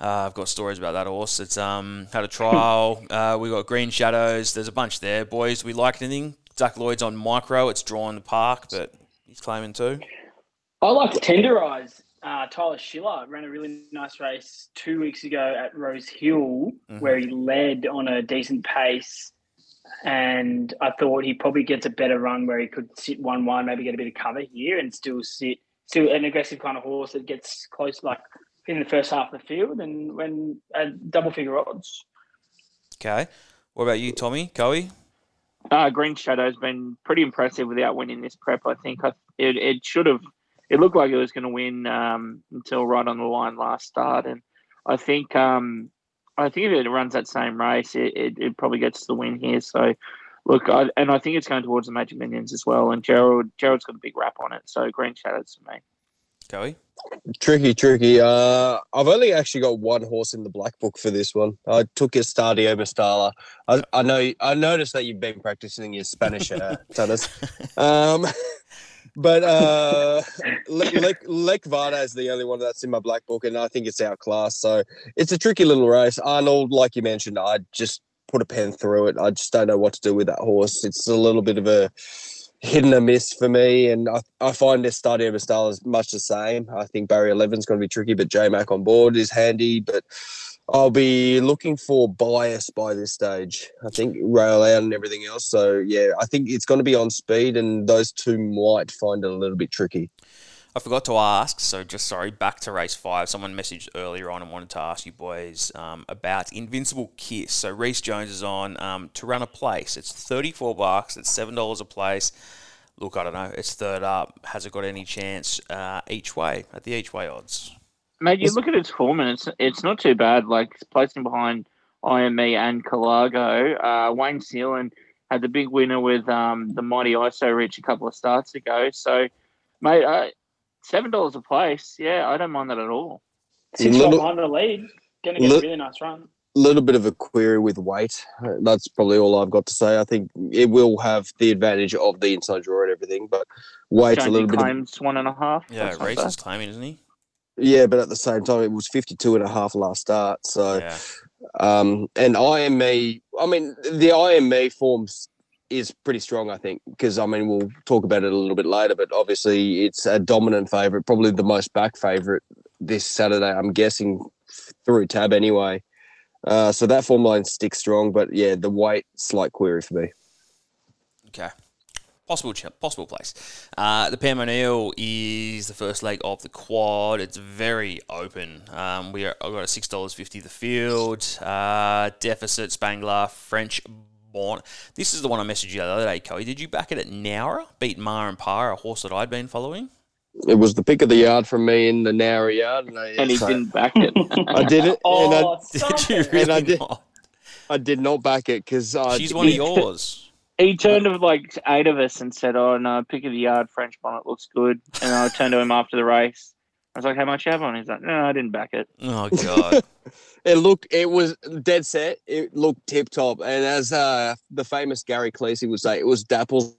Uh, I've got stories about that horse. It's um, had a trial. Uh, we got Green Shadows. There's a bunch there. Boys, we like anything? Zac Lloyd's on micro. It's drawn the park, but he's claiming too. I like to Tenderize. Uh, Tyler Schiller ran a really nice race two weeks ago at Rose Hill, mm-hmm. where he led on a decent pace. And I thought he probably gets a better run where he could sit 1 1, maybe get a bit of cover here and still sit, still an aggressive kind of horse that gets close, like in the first half of the field and when at double figure odds. Okay. What about you, Tommy? Coey? Uh, Green Shadow's been pretty impressive without winning this prep. I think it, it should have it looked like it was going to win um, until right on the line last start, and I think um, I think if it runs that same race, it, it, it probably gets the win here. So look, I, and I think it's going towards the Magic Millions as well. And Gerald Gerald's got a big rap on it, so Green Shadows for me. Joey. Tricky, tricky. Uh, I've only actually got one horse in the black book for this one. I took Estadio Mestala. I, I know. I noticed that you've been practicing your Spanish uh, tennis. Um, but uh, Lek, Lek Vada is the only one that's in my black book, and I think it's outclassed. So it's a tricky little race. Arnold, like you mentioned, I just put a pen through it. I just don't know what to do with that horse. It's a little bit of a hidden a miss for me, and I, I find this Stadio style is much the same. I think Barrier 11 is going to be tricky, but J Mac on board is handy. But I'll be looking for bias by this stage. I think rail out and everything else. So yeah, I think it's going to be on speed, and those two might find it a little bit tricky. I forgot to ask, so just sorry, back to race five. Someone messaged earlier on and wanted to ask you boys um, about Invincible Kiss. So Reece Jones is on um, to run a place. It's 34 bucks, it's $7 a place. Look, I don't know. It's third up. Has it got any chance uh, each way at the each way odds? Mate, you look at its form and it's it's not too bad. Like it's placing behind IME and Calago. Uh, Wayne Sealand had the big winner with um, the mighty ISO Rich a couple of starts ago. So, mate, uh, seven dollars a place. Yeah, I don't mind that at all. Six Little- behind the lead. Going to get Li- a really nice run. little bit of a query with weight. Uh, That's probably all I've got to say. I think it will have the advantage of the inside draw and everything, but weight's a Jonesy little bit. Of, one and a half. Yeah, That's not Reece bad. is claiming, isn't he? Yeah, but at the same time, it was 52 and a half last start. So, Yeah. um, and IME, I mean, the IME forms is pretty strong, I think, because I mean, we'll talk about it a little bit later, but obviously it's a dominant favourite, probably the most back favourite this Saturday, I'm guessing through tab anyway. Uh, so that form line sticks strong, but yeah, the weight slight query for me. Okay. Possible, ch- possible place. Uh, the Pam O'Neill is the first leg of the quad. It's very open. Um, we are, I've got a six dollars fifty the field. Uh, deficit Spangler French born. This is the one I messaged you the other day, Coey. Did you back it at Nowra? Beat Mar and Par, a horse that I'd been following. It was the pick of the yard from me in the Nowra yard, and I, and he so didn't back it. I did it, and I, Oh, Did you it. really I did- not? I did not back it because uh, She's one of yours. He turned to like eight of us and said, "Oh no, pick of the yard, French bonnet looks good." And I turned to him after the race. I was like, "How much you have on?" He's like, "No, I didn't back it." Oh god. It looked, it was dead set. It looked tip top, and as uh, the famous Gary Cleese would say, it was dapples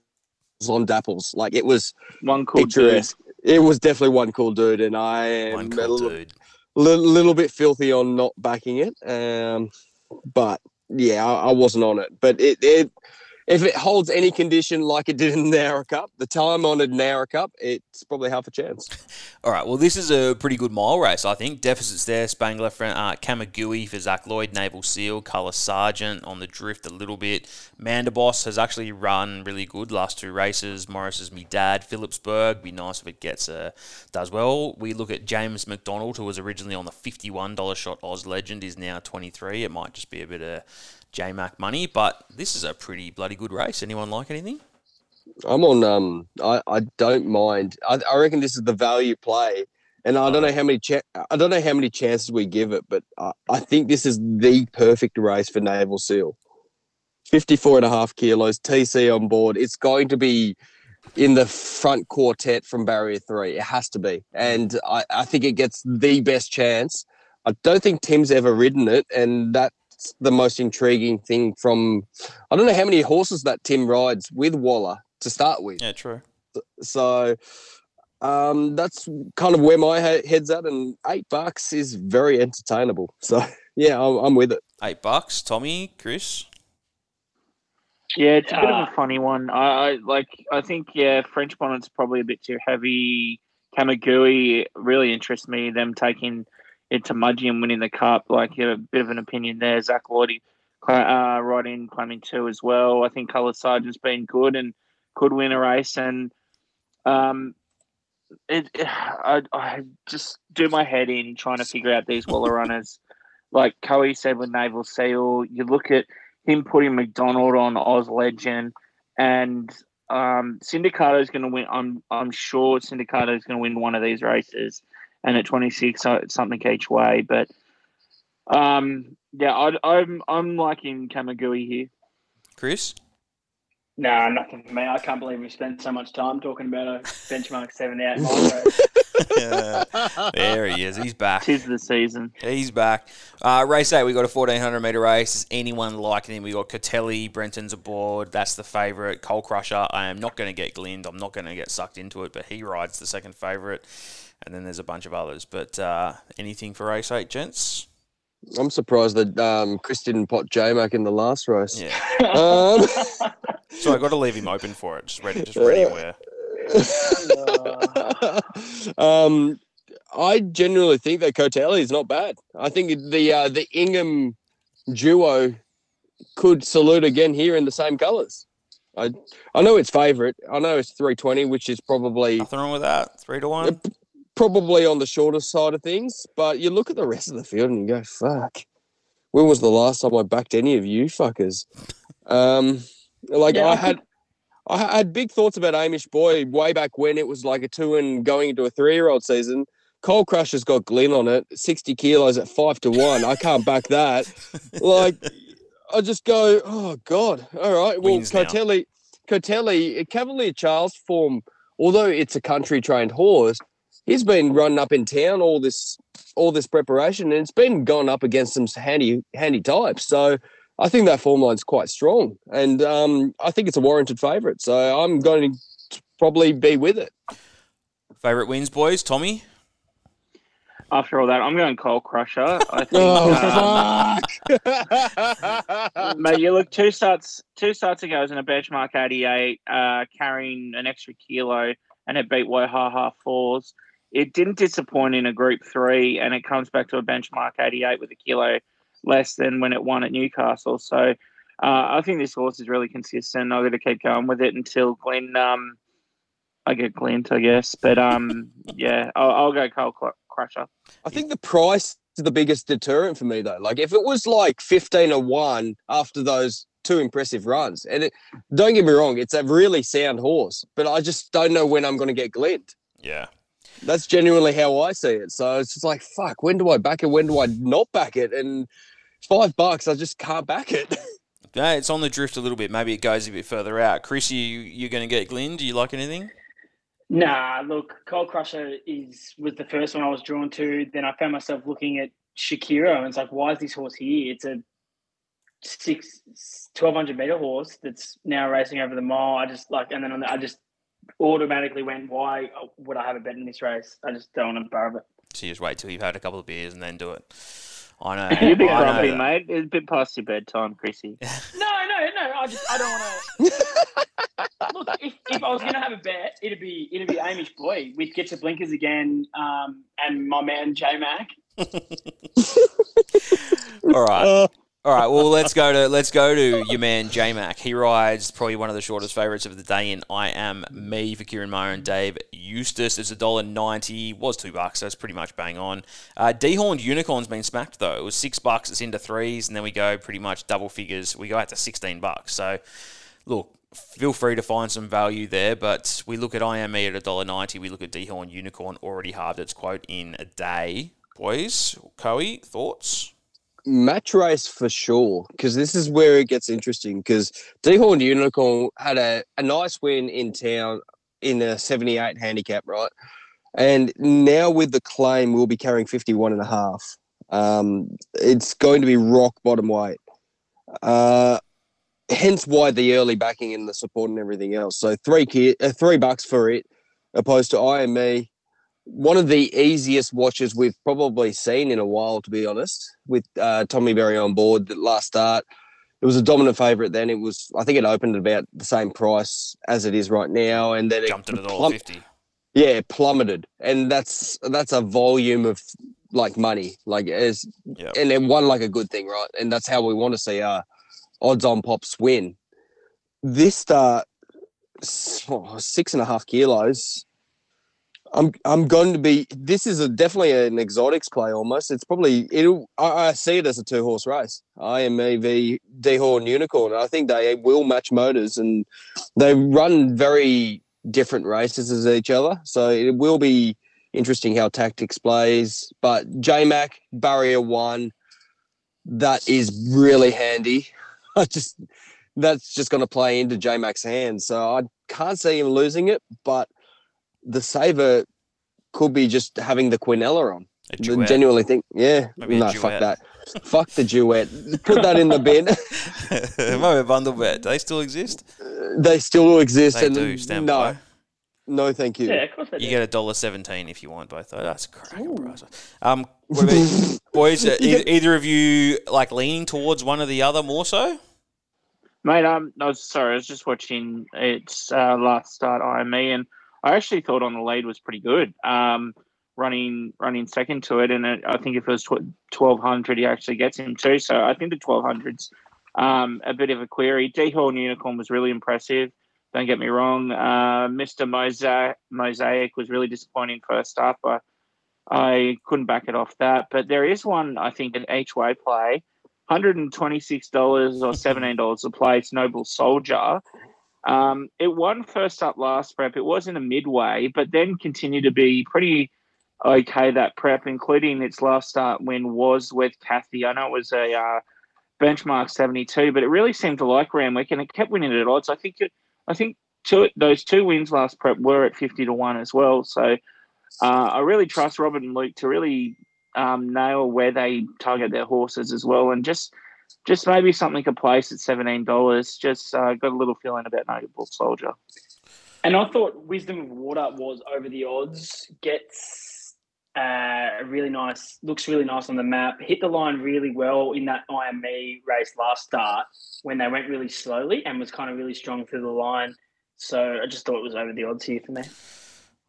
on dapples. Like it was One cool dude. It was definitely one cool dude, and I am One a cool little, dude. little, little bit filthy on not backing it. Um, but yeah, I, I wasn't on it. But it, it, if it holds any condition like it did in the Nowra Cup, the time honoured Nowra Cup, it's probably half a chance. All right, well, this is a pretty good mile race, I think. Deficits there, Spangler, uh, Kamagui for Zac Lloyd, Naval Seal, Colour Sergeant on the drift a little bit. Mandaboss has actually run really good last two races. Morris is me dad, Phillipsburg. Be nice if it gets uh, does well. We look at James McDonald, who was originally on the $51 shot Oz Legend, is now 23 It might just be a bit of J-Mac money, but this is a pretty bloody good race. Anyone like anything? I'm on. Um, I, I don't mind. I, I reckon this is the value play, and I don't know how many. Cha- I don't know how many chances we give it, but I, I think this is the perfect race for Naval Seal. 54 and a half kilos, TC on board. It's going to be in the front quartet from barrier three. It has to be, and I, I think it gets the best chance. I don't think Tim's ever ridden it, and that's the most intriguing thing from. I don't know how many horses that Tim rides with Waller to start with. Yeah, true. So um, that's kind of where my head's at, and eight bucks is very entertainable. So yeah, I'm, I'm with it. Eight bucks. Tommy, Chris? Yeah, it's a bit of Uh, a funny one. I, I like. I think yeah, French bonnet's probably a bit too heavy. Kamagui really interests me. Them taking it to Mudgee and winning the cup, like you have a bit of an opinion there. Zac Lloyd, uh, right in climbing two as well. I think Colour Sergeant's been good and could win a race. And um, it, I, I just do my head in trying to figure out these Waller runners. Like Coe said with Naval Seal, you look at him putting McDonald on Oz Legend, and um, Syndicato is going to win. I'm I'm sure Syndicato is going to win one of these races, and at 26, something each way. But um, yeah, I, I'm I'm liking Kamagui here. Chris? Nah, nothing for me. I can't believe we spent so much time talking about a benchmark 78 mile race. Yeah. there he is. He's back. Tis the season. He's back. Uh, race eight, we got a 1400 metre race. Is anyone liking him? We got Catelli, Brenton's aboard. That's the favourite. Coal Crusher. I am not going to get Glind. I'm not going to get sucked into it, but he rides the second favourite. And then there's a bunch of others. But uh, anything for race eight, gents? I'm surprised that um, Chris didn't pot J Mac in the last race. Yeah. Um, So I got to leave him open for it. Just ready, just ready where. um, I generally think that Cotelli is not bad. I think the uh, the Ingham duo could salute again here in the same colours. I I know it's favourite. I know it's three twenty, which is probably Nothing wrong with that. Three to one. Probably on the shorter side of things. But you look at the rest of the field and you go, "Fuck." When was the last time I backed any of you fuckers? Um, like Yeah, I had, I had big thoughts about Amish Boy way back when it was like a two and going into a three year old season. Coal Crusher's got Glenn on it, 60 kilos at five to one. I can't back that. Like, I just go, oh, God. All right. Well, Wins now. Cotelli, Cotelli, Cavalier Charles form, although it's a country trained horse, he's been running up in town all this all this preparation and it's been going up against some handy handy types. So I think that form line's quite strong. And um, I think it's a warranted favourite. So I'm going to probably be with it. Favorite wins, boys. Tommy. After all that, I'm going Coal Crusher. I think. Oh, um, fuck. Mate, you look two starts two starts ago was in a benchmark 88, uh, carrying an extra kilo, and it beat Wahaha fours. It didn't disappoint in a Group Three, and it comes back to a benchmark 88 with a kilo less than when it won at Newcastle. So uh, I think this horse is really consistent. I'm going to keep going with it until Glenn. Um, I get Glint, I guess, but um, yeah, I'll, I'll go Coal Cru- Crusher. I think the price is the biggest deterrent for me, though. Like, if it was like 15 or 1 after those two impressive runs, and it, don't get me wrong, it's a really sound horse, but I just don't know when I'm going to get glint. Yeah. That's genuinely how I see it. So it's just like, fuck, when do I back it? When do I not back it? And five bucks, I just can't back it. Okay, it's on the drift a little bit. Maybe it goes a bit further out. Chris, you you're going to get Glenn. Do you like anything? Nah, look, Coal Crusher is was the first one I was drawn to. Then I found myself looking at Shakira, and it's like, why is this horse here? It's a six, 1200 meter horse that's now racing over the mile. I just like, and then on the, I just automatically went, why would I have a bet in this race? I just don't want to borrow it. So you just wait till you've had a couple of beers and then do it. I know. You're a bit grumpy, mate. It's a bit past your bedtime, Chrissy. No, no, no. I just I don't want to. Look, if, if I was going to have a bet, it'd be it'd be Amish Boy with Get to Blinkers again, um, and my man J Mac. All right. All right, well let's go to let's go to your man J Mac. He rides probably one of the shortest favourites of the day in I Am Me for Ciaron Maher and Dave Eustace. It's a dollar ninety, was two bucks, so it's pretty much bang on. Uh, Dehorned Unicorn's been smacked though. It was six bucks, it's into threes, and then we go pretty much double figures. We go out to sixteen bucks. So look, feel free to find some value there, but we look at I Am Me at a dollar ninety. We look at Dehorned Unicorn already halved its quote in a day. Boys, Coe, thoughts? Match race for sure because this is where it gets interesting because Dehorned Unicorn had a, a nice win in town in a 78 handicap right? And now with the claim we'll be carrying 51 and a half. Um, it's going to be rock bottom weight. Uh, hence why the early backing and the support and everything else. So three ki- uh, three bucks for it opposed to IME one of the easiest watches we've probably seen in a while, to be honest, with uh, Tommy Berry on board the last start. It was a dominant favourite then. It was, I think it opened at about the same price as it is right now. And then it Jumped at all fifty. yeah, plummeted. And that's that's a volume of like money. Like as Yeah. and it won like a good thing, right? And that's how we want to see our odds on pops win. This start oh, six and a half kilos. I'm I'm going to be. This is a, definitely an exotics play almost. It's probably it'll. I, I see it as a two horse race. IME v Dehorn Unicorn. I think they will match motors and they run very different races as each other. So it will be interesting how tactics plays. But JMac barrier one, that is really handy. I just that's just going to play into JMac's hands. So I can't see him losing it, but the saver could be just having the Quinella on. A I duet. genuinely think, yeah, Maybe a no, duet. fuck that, fuck the duet. Put that in the bin. Maybe a bundle bet. Do they still exist? they still exist, They and do. Stand no, by. no, thank you. Yeah, of course they You do. get a dollar seventeen if you want both. Though that's a cracking price. Um, about boys, uh, You e- either of you like leaning towards one or the other more so? Mate, um, I was sorry. I was just watching its uh, last start IME, and I actually thought on the lead was pretty good. Um, running running second to it, and it, I think if it was twelve hundred, he actually gets him too. So I think the twelve hundreds um, a bit of a query. Dehorn Unicorn was really impressive. Don't get me wrong. Uh, Mr. Mosaic, Mosaic was really disappointing first up. I, I couldn't back it off that, but there is one I think an each way play. $126 or $17 a place, Noble Soldier. Um, it won first up last prep. It was in a midway, but then continued to be pretty okay that prep, including its last start win was with Kathy. I know it was a uh, benchmark 72, but it really seemed to like Randwick and it kept winning at odds. I think it, I think two, those two wins last prep were at 50 to 1 as well. So uh, I really trust Robert and Luke to really um, nail where they target their horses as well. And just just maybe something to place at $17. Just uh, got a little feeling about Noble Soldier. And I thought Wisdom of Water was over the odds. Gets uh, really nice, looks really nice on the map. Hit the line really well in that IME race last start when they went really slowly and was kind of really strong through the line. So I just thought it was over the odds here for me.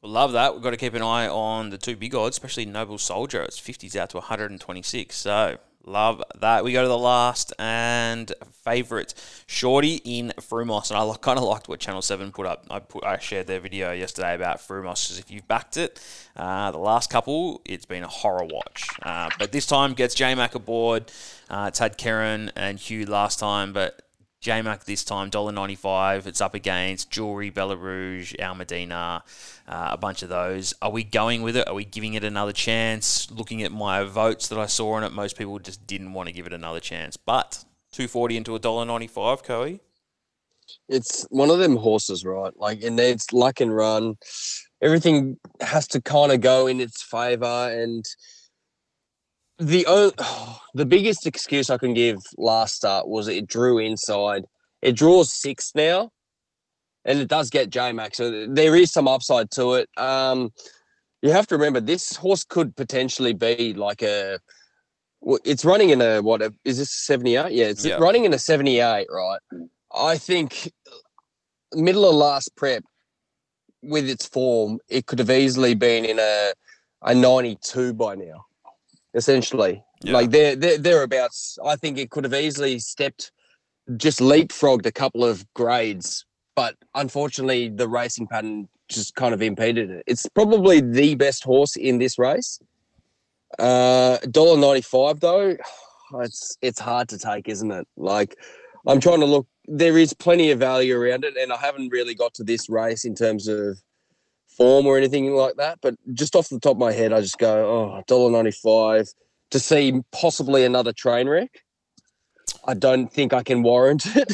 Well, love that. We've got to keep an eye on the two big odds, especially Noble Soldier. It's 50s out to 126. So Love that. We go to the last and favourite Shorty in Frumos, and I kind of liked what Channel Seven put up. I put I shared their video yesterday about Frumos. Because if you've backed it, uh, the last couple it's been a horror watch. Uh, but this time gets J Mac aboard. Uh, it's had Kerrin McEvoy last time, but JMac this time, $1.95. It's up against Jewelry, Bella Rouge, Almadina, uh, a bunch of those. Are we going with it? Are we giving it another chance? Looking at my votes that I saw on it, most people just didn't want to give it another chance. But 240 into $1.95, Coe. It's one of them horses, right? Like it needs luck and run. Everything has to kind of go in its favour and – the oh, the biggest excuse I can give last start was it drew inside. It draws six now, and it does get J Max. So there is some upside to it. Um, you have to remember this horse could potentially be like a. It's running in a what? Is this seventy eight? Yeah, it's running in a seventy eight, right? I think middle of last prep with its form, it could have easily been in a a ninety two by now essentially. Yeah. Like they're, they're thereabouts. I think it could have easily stepped, just leapfrogged a couple of grades, but unfortunately the racing pattern just kind of impeded it. It's probably the best horse in this race. Uh, dollar ninety five though, it's it's hard to take, isn't it? Like I'm trying to look. There is plenty of value around it, and I haven't really got to this race in terms of form or anything like that. But just off the top of my head, I just go, oh, $1.95 to see possibly another train wreck. I don't think I can warrant it.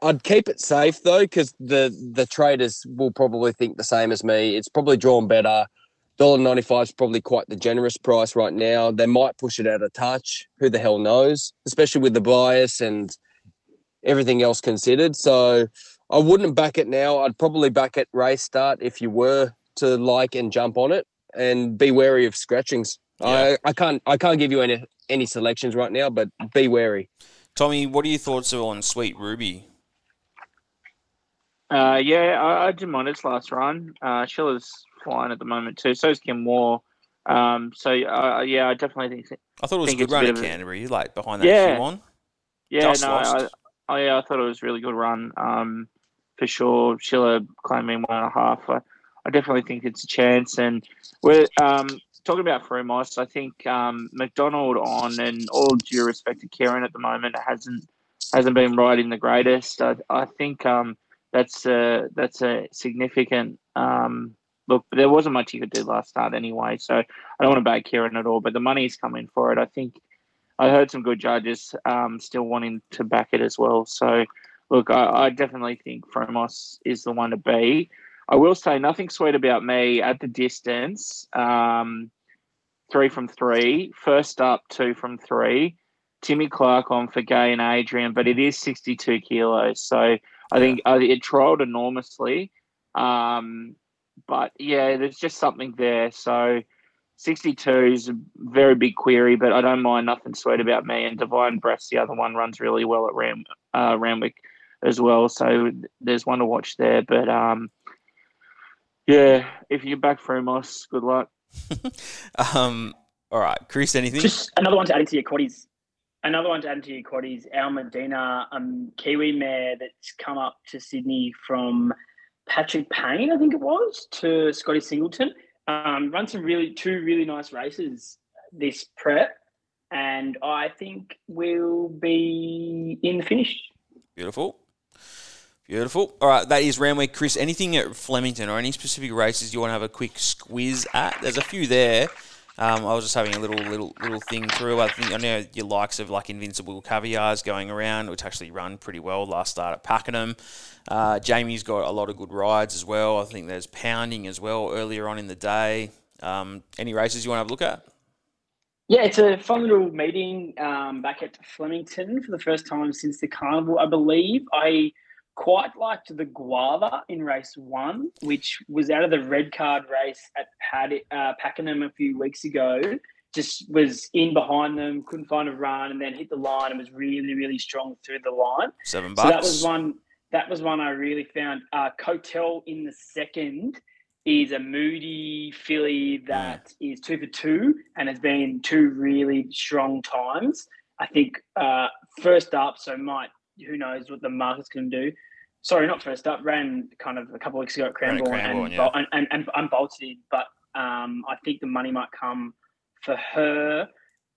I'd keep it safe though, because the the traders will probably think the same as me. It's probably drawn better. Dollar ninety five is probably quite the generous price right now. They might push it out of touch. Who the hell knows? Especially with the bias and everything else considered. So I wouldn't back it now. I'd probably back it race start if you were to like and jump on it, and be wary of scratchings. Yeah. I, I can't I can't give you any any selections right now, but be wary. Tommy, what are your thoughts on Sweet Ruby? Uh, yeah, I, I didn't mind its last run. Uh, Schiller's flying at the moment too. So is Kim Moore. Um, so uh, yeah, I definitely think. I thought it was a good run in Canterbury, like behind that yeah, one. Yeah, Just no, I, I, yeah, I thought it was a really good run. Um, for sure. Schiller claiming one and a half. I, I definitely think it's a chance. And we're um, talking about Frumos. I think um, McDonald on, and all due respect to Kerrin at the moment, hasn't hasn't been riding the greatest. I, I think um, that's a that's a significant um, look. There wasn't much you could do last start anyway, so I don't want to back Kerrin at all. But the money's coming for it. I think I heard some good judges um, still wanting to back it as well. So look, I, I definitely think Frumos is the one to be. I will say nothing sweet about me at the distance. Um, three from three. First up, two from three. Timmy Clark on for Gai and Adrian, but it is 62 kilos. So I think uh, it trialled enormously. Um, but yeah, there's just something there. So 62 is a very big query, but I don't mind nothing sweet about me. And Divine Breast, the other one, runs really well at Ram, uh, Randwick as well. So there's one to watch there. But um, yeah, if you're back Frumos, good luck. um, all right, Chris, anything? Just another one to add into your quaddies. Another one to add into your quaddies. Al Medina, um, Kiwi mare that's come up to Sydney from Patrick Payne, I think it was, to Scotty Singleton. Um, run some really two really nice races this prep, and I think we'll be in the finish. Beautiful. Beautiful. All right, that is week. Chris, anything at Flemington or any specific races you want to have a quick squiz at? There's a few there. Um, I was just having a little little little thing through. I think I know your likes of like Invincible Caviars going around, which actually run pretty well last start at Pakenham. Uh, Jamie's got a lot of good rides as well. I think there's Pounding as well earlier on in the day. Um, any races you want to have a look at? Yeah, it's a fun little meeting um, back at Flemington for the first time since the carnival, I believe. I quite liked the Guava in race one, which was out of the red card race at Pad- uh, Pakenham a few weeks ago. Just was in behind them, couldn't find a run, and then hit the line and was really, really strong through the line. Seven bucks. So that was one. That was one I really found. Uh, Cotel in the second is a moody filly that is two for two and has been two really strong times. I think uh, first up, so might who knows what the market's can do. Sorry, not first up. Ran kind of a couple of weeks ago at Cranbourne, and, yeah. and, and, and, and bolted, but um, I think the money might come for her.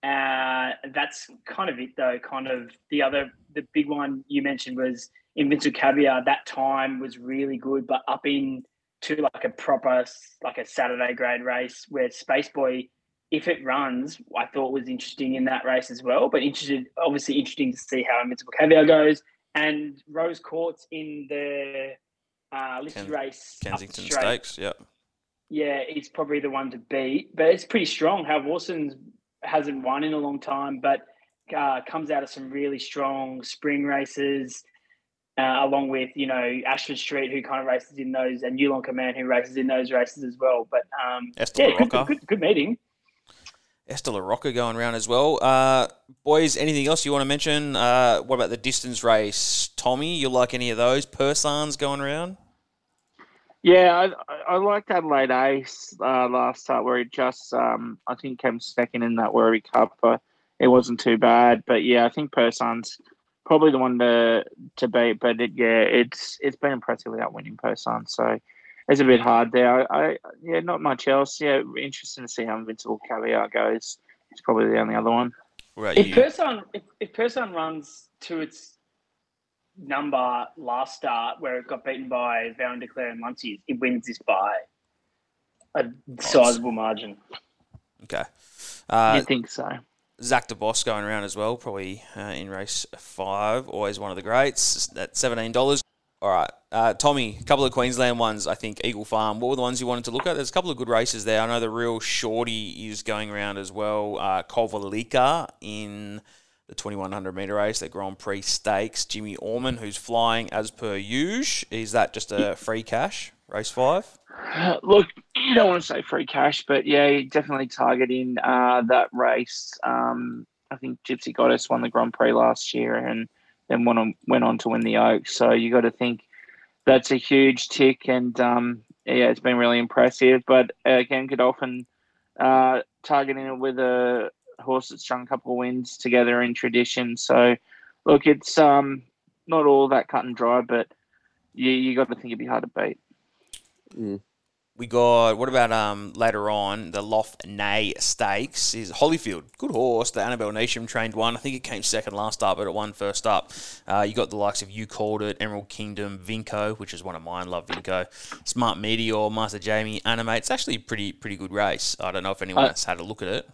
Uh, that's kind of it, though. Kind of the other, the big one you mentioned was Invincible Caviar. That time was really good, but up in to like a proper, like a Saturday grade race where Space Boy, if it runs, I thought was interesting in that race as well. But interested, obviously interesting to see how Invincible Caviar goes. And Rose Courts in the uh, listed Ken- race, Kensington Stakes. Yep. yeah, it's probably the one to beat. But it's pretty strong. How Warson's hasn't won in a long time, but uh, comes out of some really strong spring races, uh, along with you know Ashford Street, who kind of races in those, and Yulon Command, who races in those races as well. But um, Esther yeah, good, Rocca. good, good meeting. Esther LaRocca going around as well. Uh, boys, anything else you want to mention? Uh, what about the distance race? Tommy, you like any of those? Persans going around? Yeah, I, I liked Adelaide Ace uh, last start where he just, um, I think, came second in that Worry Cup. But it wasn't too bad. But yeah, I think Person's probably the one to to beat. But it, yeah, it's it's been impressive without winning Person. So it's a bit hard there. I, I yeah, not much else. Yeah, interesting to see how Invincible Caviar goes. It's probably the only other one. What about If you? Person if, if Person runs to its number last start where it got beaten by Varon Declare and Muncie, it wins this by a sizable margin. Okay. Uh, you think so? Zach DeBoss going around as well, probably uh, in race five. Always one of the greats at seventeen dollars. All right, uh, Tommy. A couple of Queensland ones. I think Eagle Farm. What were the ones you wanted to look at? There's a couple of good races there. I know the real shorty is going around as well. Uh, Kovalika in the 2100 meter race, the Grand Prix Stakes. Jimmy Orman, who's flying as per usual. Is that just a free cash race five? Uh, Look, you don't want to say free cash, but yeah, definitely targeting uh, that race. Um, I think Gypsy Goddess won the Grand Prix last year and then went on, went on to win the Oaks. So you got to think that's a huge tick, and um, yeah, it's been really impressive. But uh, again, Godolphin uh, targeting it with a horse that's strung a couple of wins together in tradition. So look, it's um, not all that cut and dry, but you, you got to think it'd be hard to beat. We got what about um later on the Loft Nay Stakes is Holyfield, good horse. The Annabel Neasham trained one. I think it came second last start, but it won first up. Uh, you got the likes of You Called It, Emerald Kingdom, Vinco, which is one of mine. Love Vinco. Smart Meteor, Master Jamie, Animate. It's actually a pretty pretty good race. I don't know if anyone Uh, has had a look at it.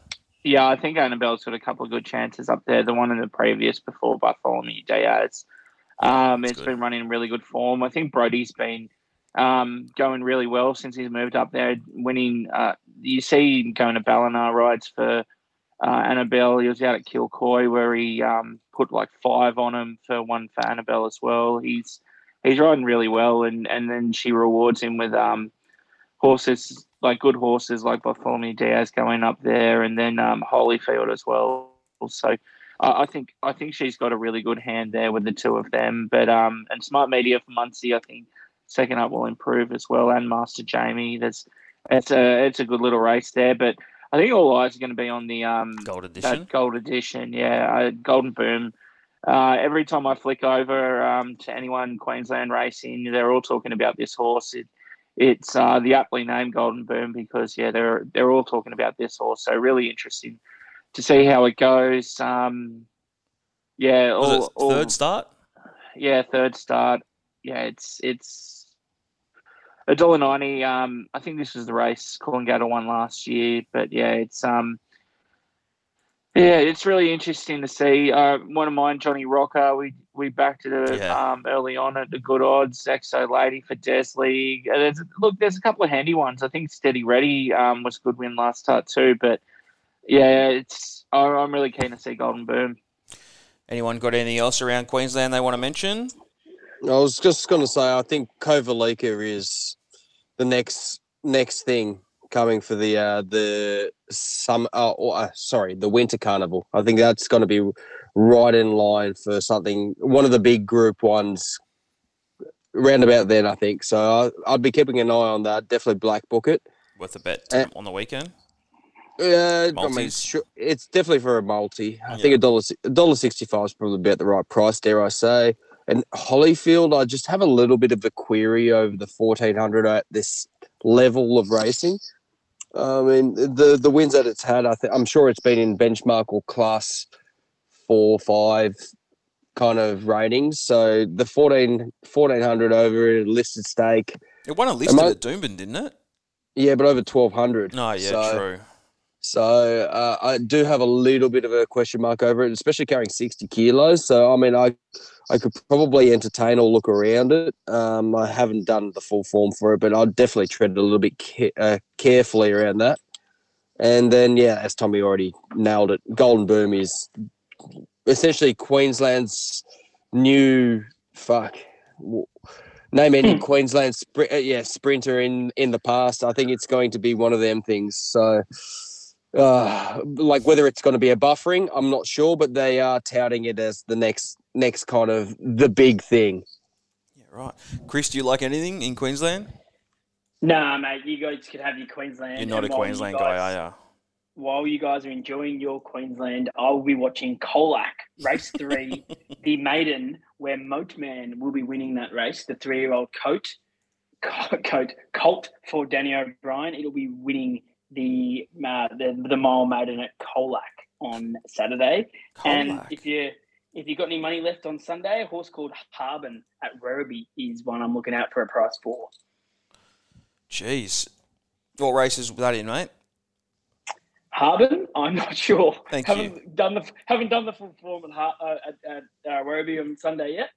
Yeah, I think Annabel's got a couple of good chances up there. The one in the previous before Bartholomew Diaz. Um, that's it's good. been running in really good form. I think Brody's been um, going really well since he's moved up there, winning. Uh, you see him going to Ballina rides for uh, Annabel. He was out at Kilcoy where he um, put like five on him for one for Annabel as well. He's he's riding really well, and and then she rewards him with um, horses like good horses like Bartholomew Diaz going up there, and then um, Holyfield as well. So I I think I think she's got a really good hand there with the two of them. But um, and Smart Meteor for Muncie, I think second up will improve as well, and Master Jamie. There's it's a it's a good little race there, but I think all eyes are going to be on the um Gold edition. gold edition. Yeah, uh, Golden Boom. Uh, every time I flick over um, to anyone Queensland racing, they're all talking about this horse. It, it's uh, the aptly named Golden Boom because yeah, they're they're all talking about this horse. So really interesting to see how it goes. Um, yeah, all, it all- third start? yeah, third start. yeah, it's it's a dollar ninety. Um, I think this was the race Coolangatta won last year, but yeah, it's um, yeah, it's really interesting to see. Uh, one of mine, Johnny Rocker, we we backed it Yeah. um, early on at the good odds. Exo Lady for Des League. Uh, there's, look, there's a couple of handy ones. I think Steady Ready um, was a good win last start too. But yeah, it's I- I'm really keen to see Golden Boom. Anyone got anything else around Queensland they want to mention? I was just going to say, I think Kovalica is the next next thing coming for the uh, the summer. Uh, or, uh, sorry, the winter carnival. I think that's going to be right in line for something. One of the big group ones. Round about then, I think. So I, I'd be keeping an eye on that. Definitely black book it. Worth a bet Uh, on the weekend. Yeah, I mean, it's definitely for a multi. I Yeah. think a dollar a dollar sixty five is probably about the right price. Dare I say? And Hollyfield, I just have a little bit of a query over the fourteen hundred at this level of racing. I mean, the the wins that it's had, I think I'm sure it's been in benchmark or class four, five kind of ratings. So the 14, 1400 over a listed stake, It won a listed I- at Doomben, didn't it? yeah, but over twelve hundred. No, yeah, So- true. So uh, I do have a little bit of a question mark over it, especially carrying sixty kilos. So I mean, I I could probably entertain or look around it. Um, I haven't done the full form for it, but I'd definitely tread a little bit ca- uh, carefully around that. And then, yeah, as Tommy already nailed it, Golden Boom is essentially Queensland's new fuck. Name any Queensland spri- uh, yeah sprinter in in the past. I think it's going to be one of them things. So, uh, like whether it's going to be a Buffering, I'm not sure, but they are touting it as the next next kind of the big thing. Yeah, right. Chris, do you like anything in Queensland? Nah, mate, you guys could have your Queensland. You're not a and while you Queensland guys- guy, are you? While you guys are enjoying your Queensland, I will be watching Colac Race Three, the maiden, where Moatman will be winning that race. The three-year-old coat, coat colt for Danny O'Brien. It'll be winning the uh, the the mile maiden at Colac on Saturday. And if you if you got any money left on Sunday, a horse called Harbin at Werribee is one I'm looking out for a price for. Jeez. What race is that in, mate? Harbin, I'm not sure. Thank haven't done the haven't done the full form at uh, at, at uh, Werribee on Sunday yet.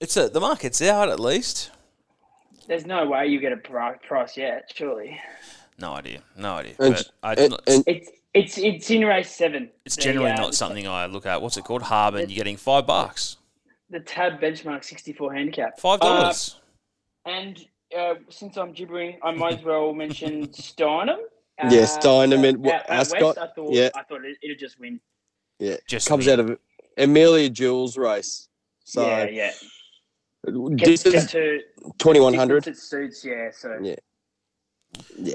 It's a, the market's out at least. There's no way you get a price yet. Surely, No idea. No idea. And- but I, and- not, and- it's it's it's in race seven. it's The, generally uh, not something I look at. What's it called? Harbin. You're getting five bucks. The tab benchmark 64 handicap. Five Uh, dollars. and uh, since I'm gibbering, I might as well mention Steinem. Uh, Yeah, Steinem and at- at Ascot, West, I thought yeah. I thought it, it'd just win. Yeah, Just Comes me. out of Amelia Jules race. So yeah, yeah. Get, distance get to twenty one hundred. It suits. Yeah. So yeah, Yeah.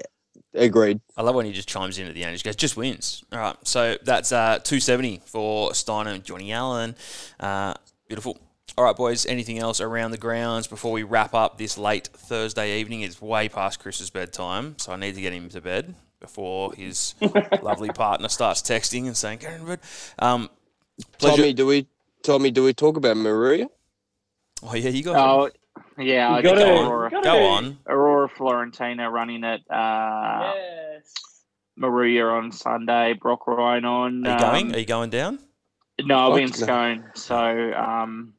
Agreed. I love when he just chimes in at the end. He just goes, just wins. All right. So that's uh, 270 for Steiner and Johnny Allen. Uh, beautiful. All right, boys. Anything else around the grounds before we wrap up this late Thursday evening? It's way past Chris's bedtime, so I need to get him to bed before his lovely partner starts texting and saying, "Get in bed." Um, pleasure- Tommy, do we Tommy, do we talk about Maria? Oh yeah, you got. Oh, yeah, You I gotta- go on. Aurora, gotta- Go on. Aurora Florentina running at uh, yes. Maria on Sunday. Brock Ryan on. Are you going? um, Are you going down? No, I'll be in Scone, so um,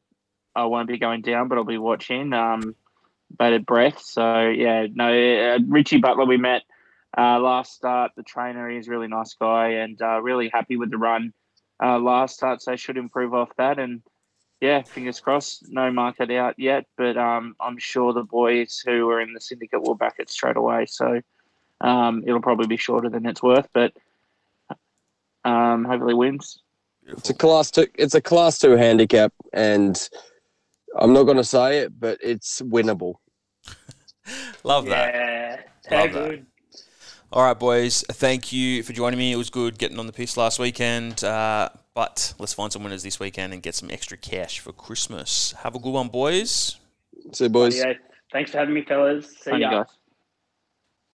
I won't be going down, but I'll be watching. Um, bated breath. So yeah, no, uh, Richie Butler we met uh, last start. The trainer, is a really nice guy, and uh, really happy with the run uh, last start. So should improve off that, and yeah, fingers crossed. No market out yet, but um, I'm sure the boys who are in the syndicate will back it straight away. So um, it'll probably be shorter than it's worth, but um, hopefully wins. It's a class two. It's a class two handicap, and I'm not going to say it, but it's winnable. Love that. Yeah. How Love that. good. All right, boys. Thank you for joining me. It was good getting on the piss last weekend. Uh, but let's find some winners this weekend and get some extra cash for Christmas. Have a good one, boys. So, boys. Yeah. Thanks for having me, fellas. See Thank you, ya. guys.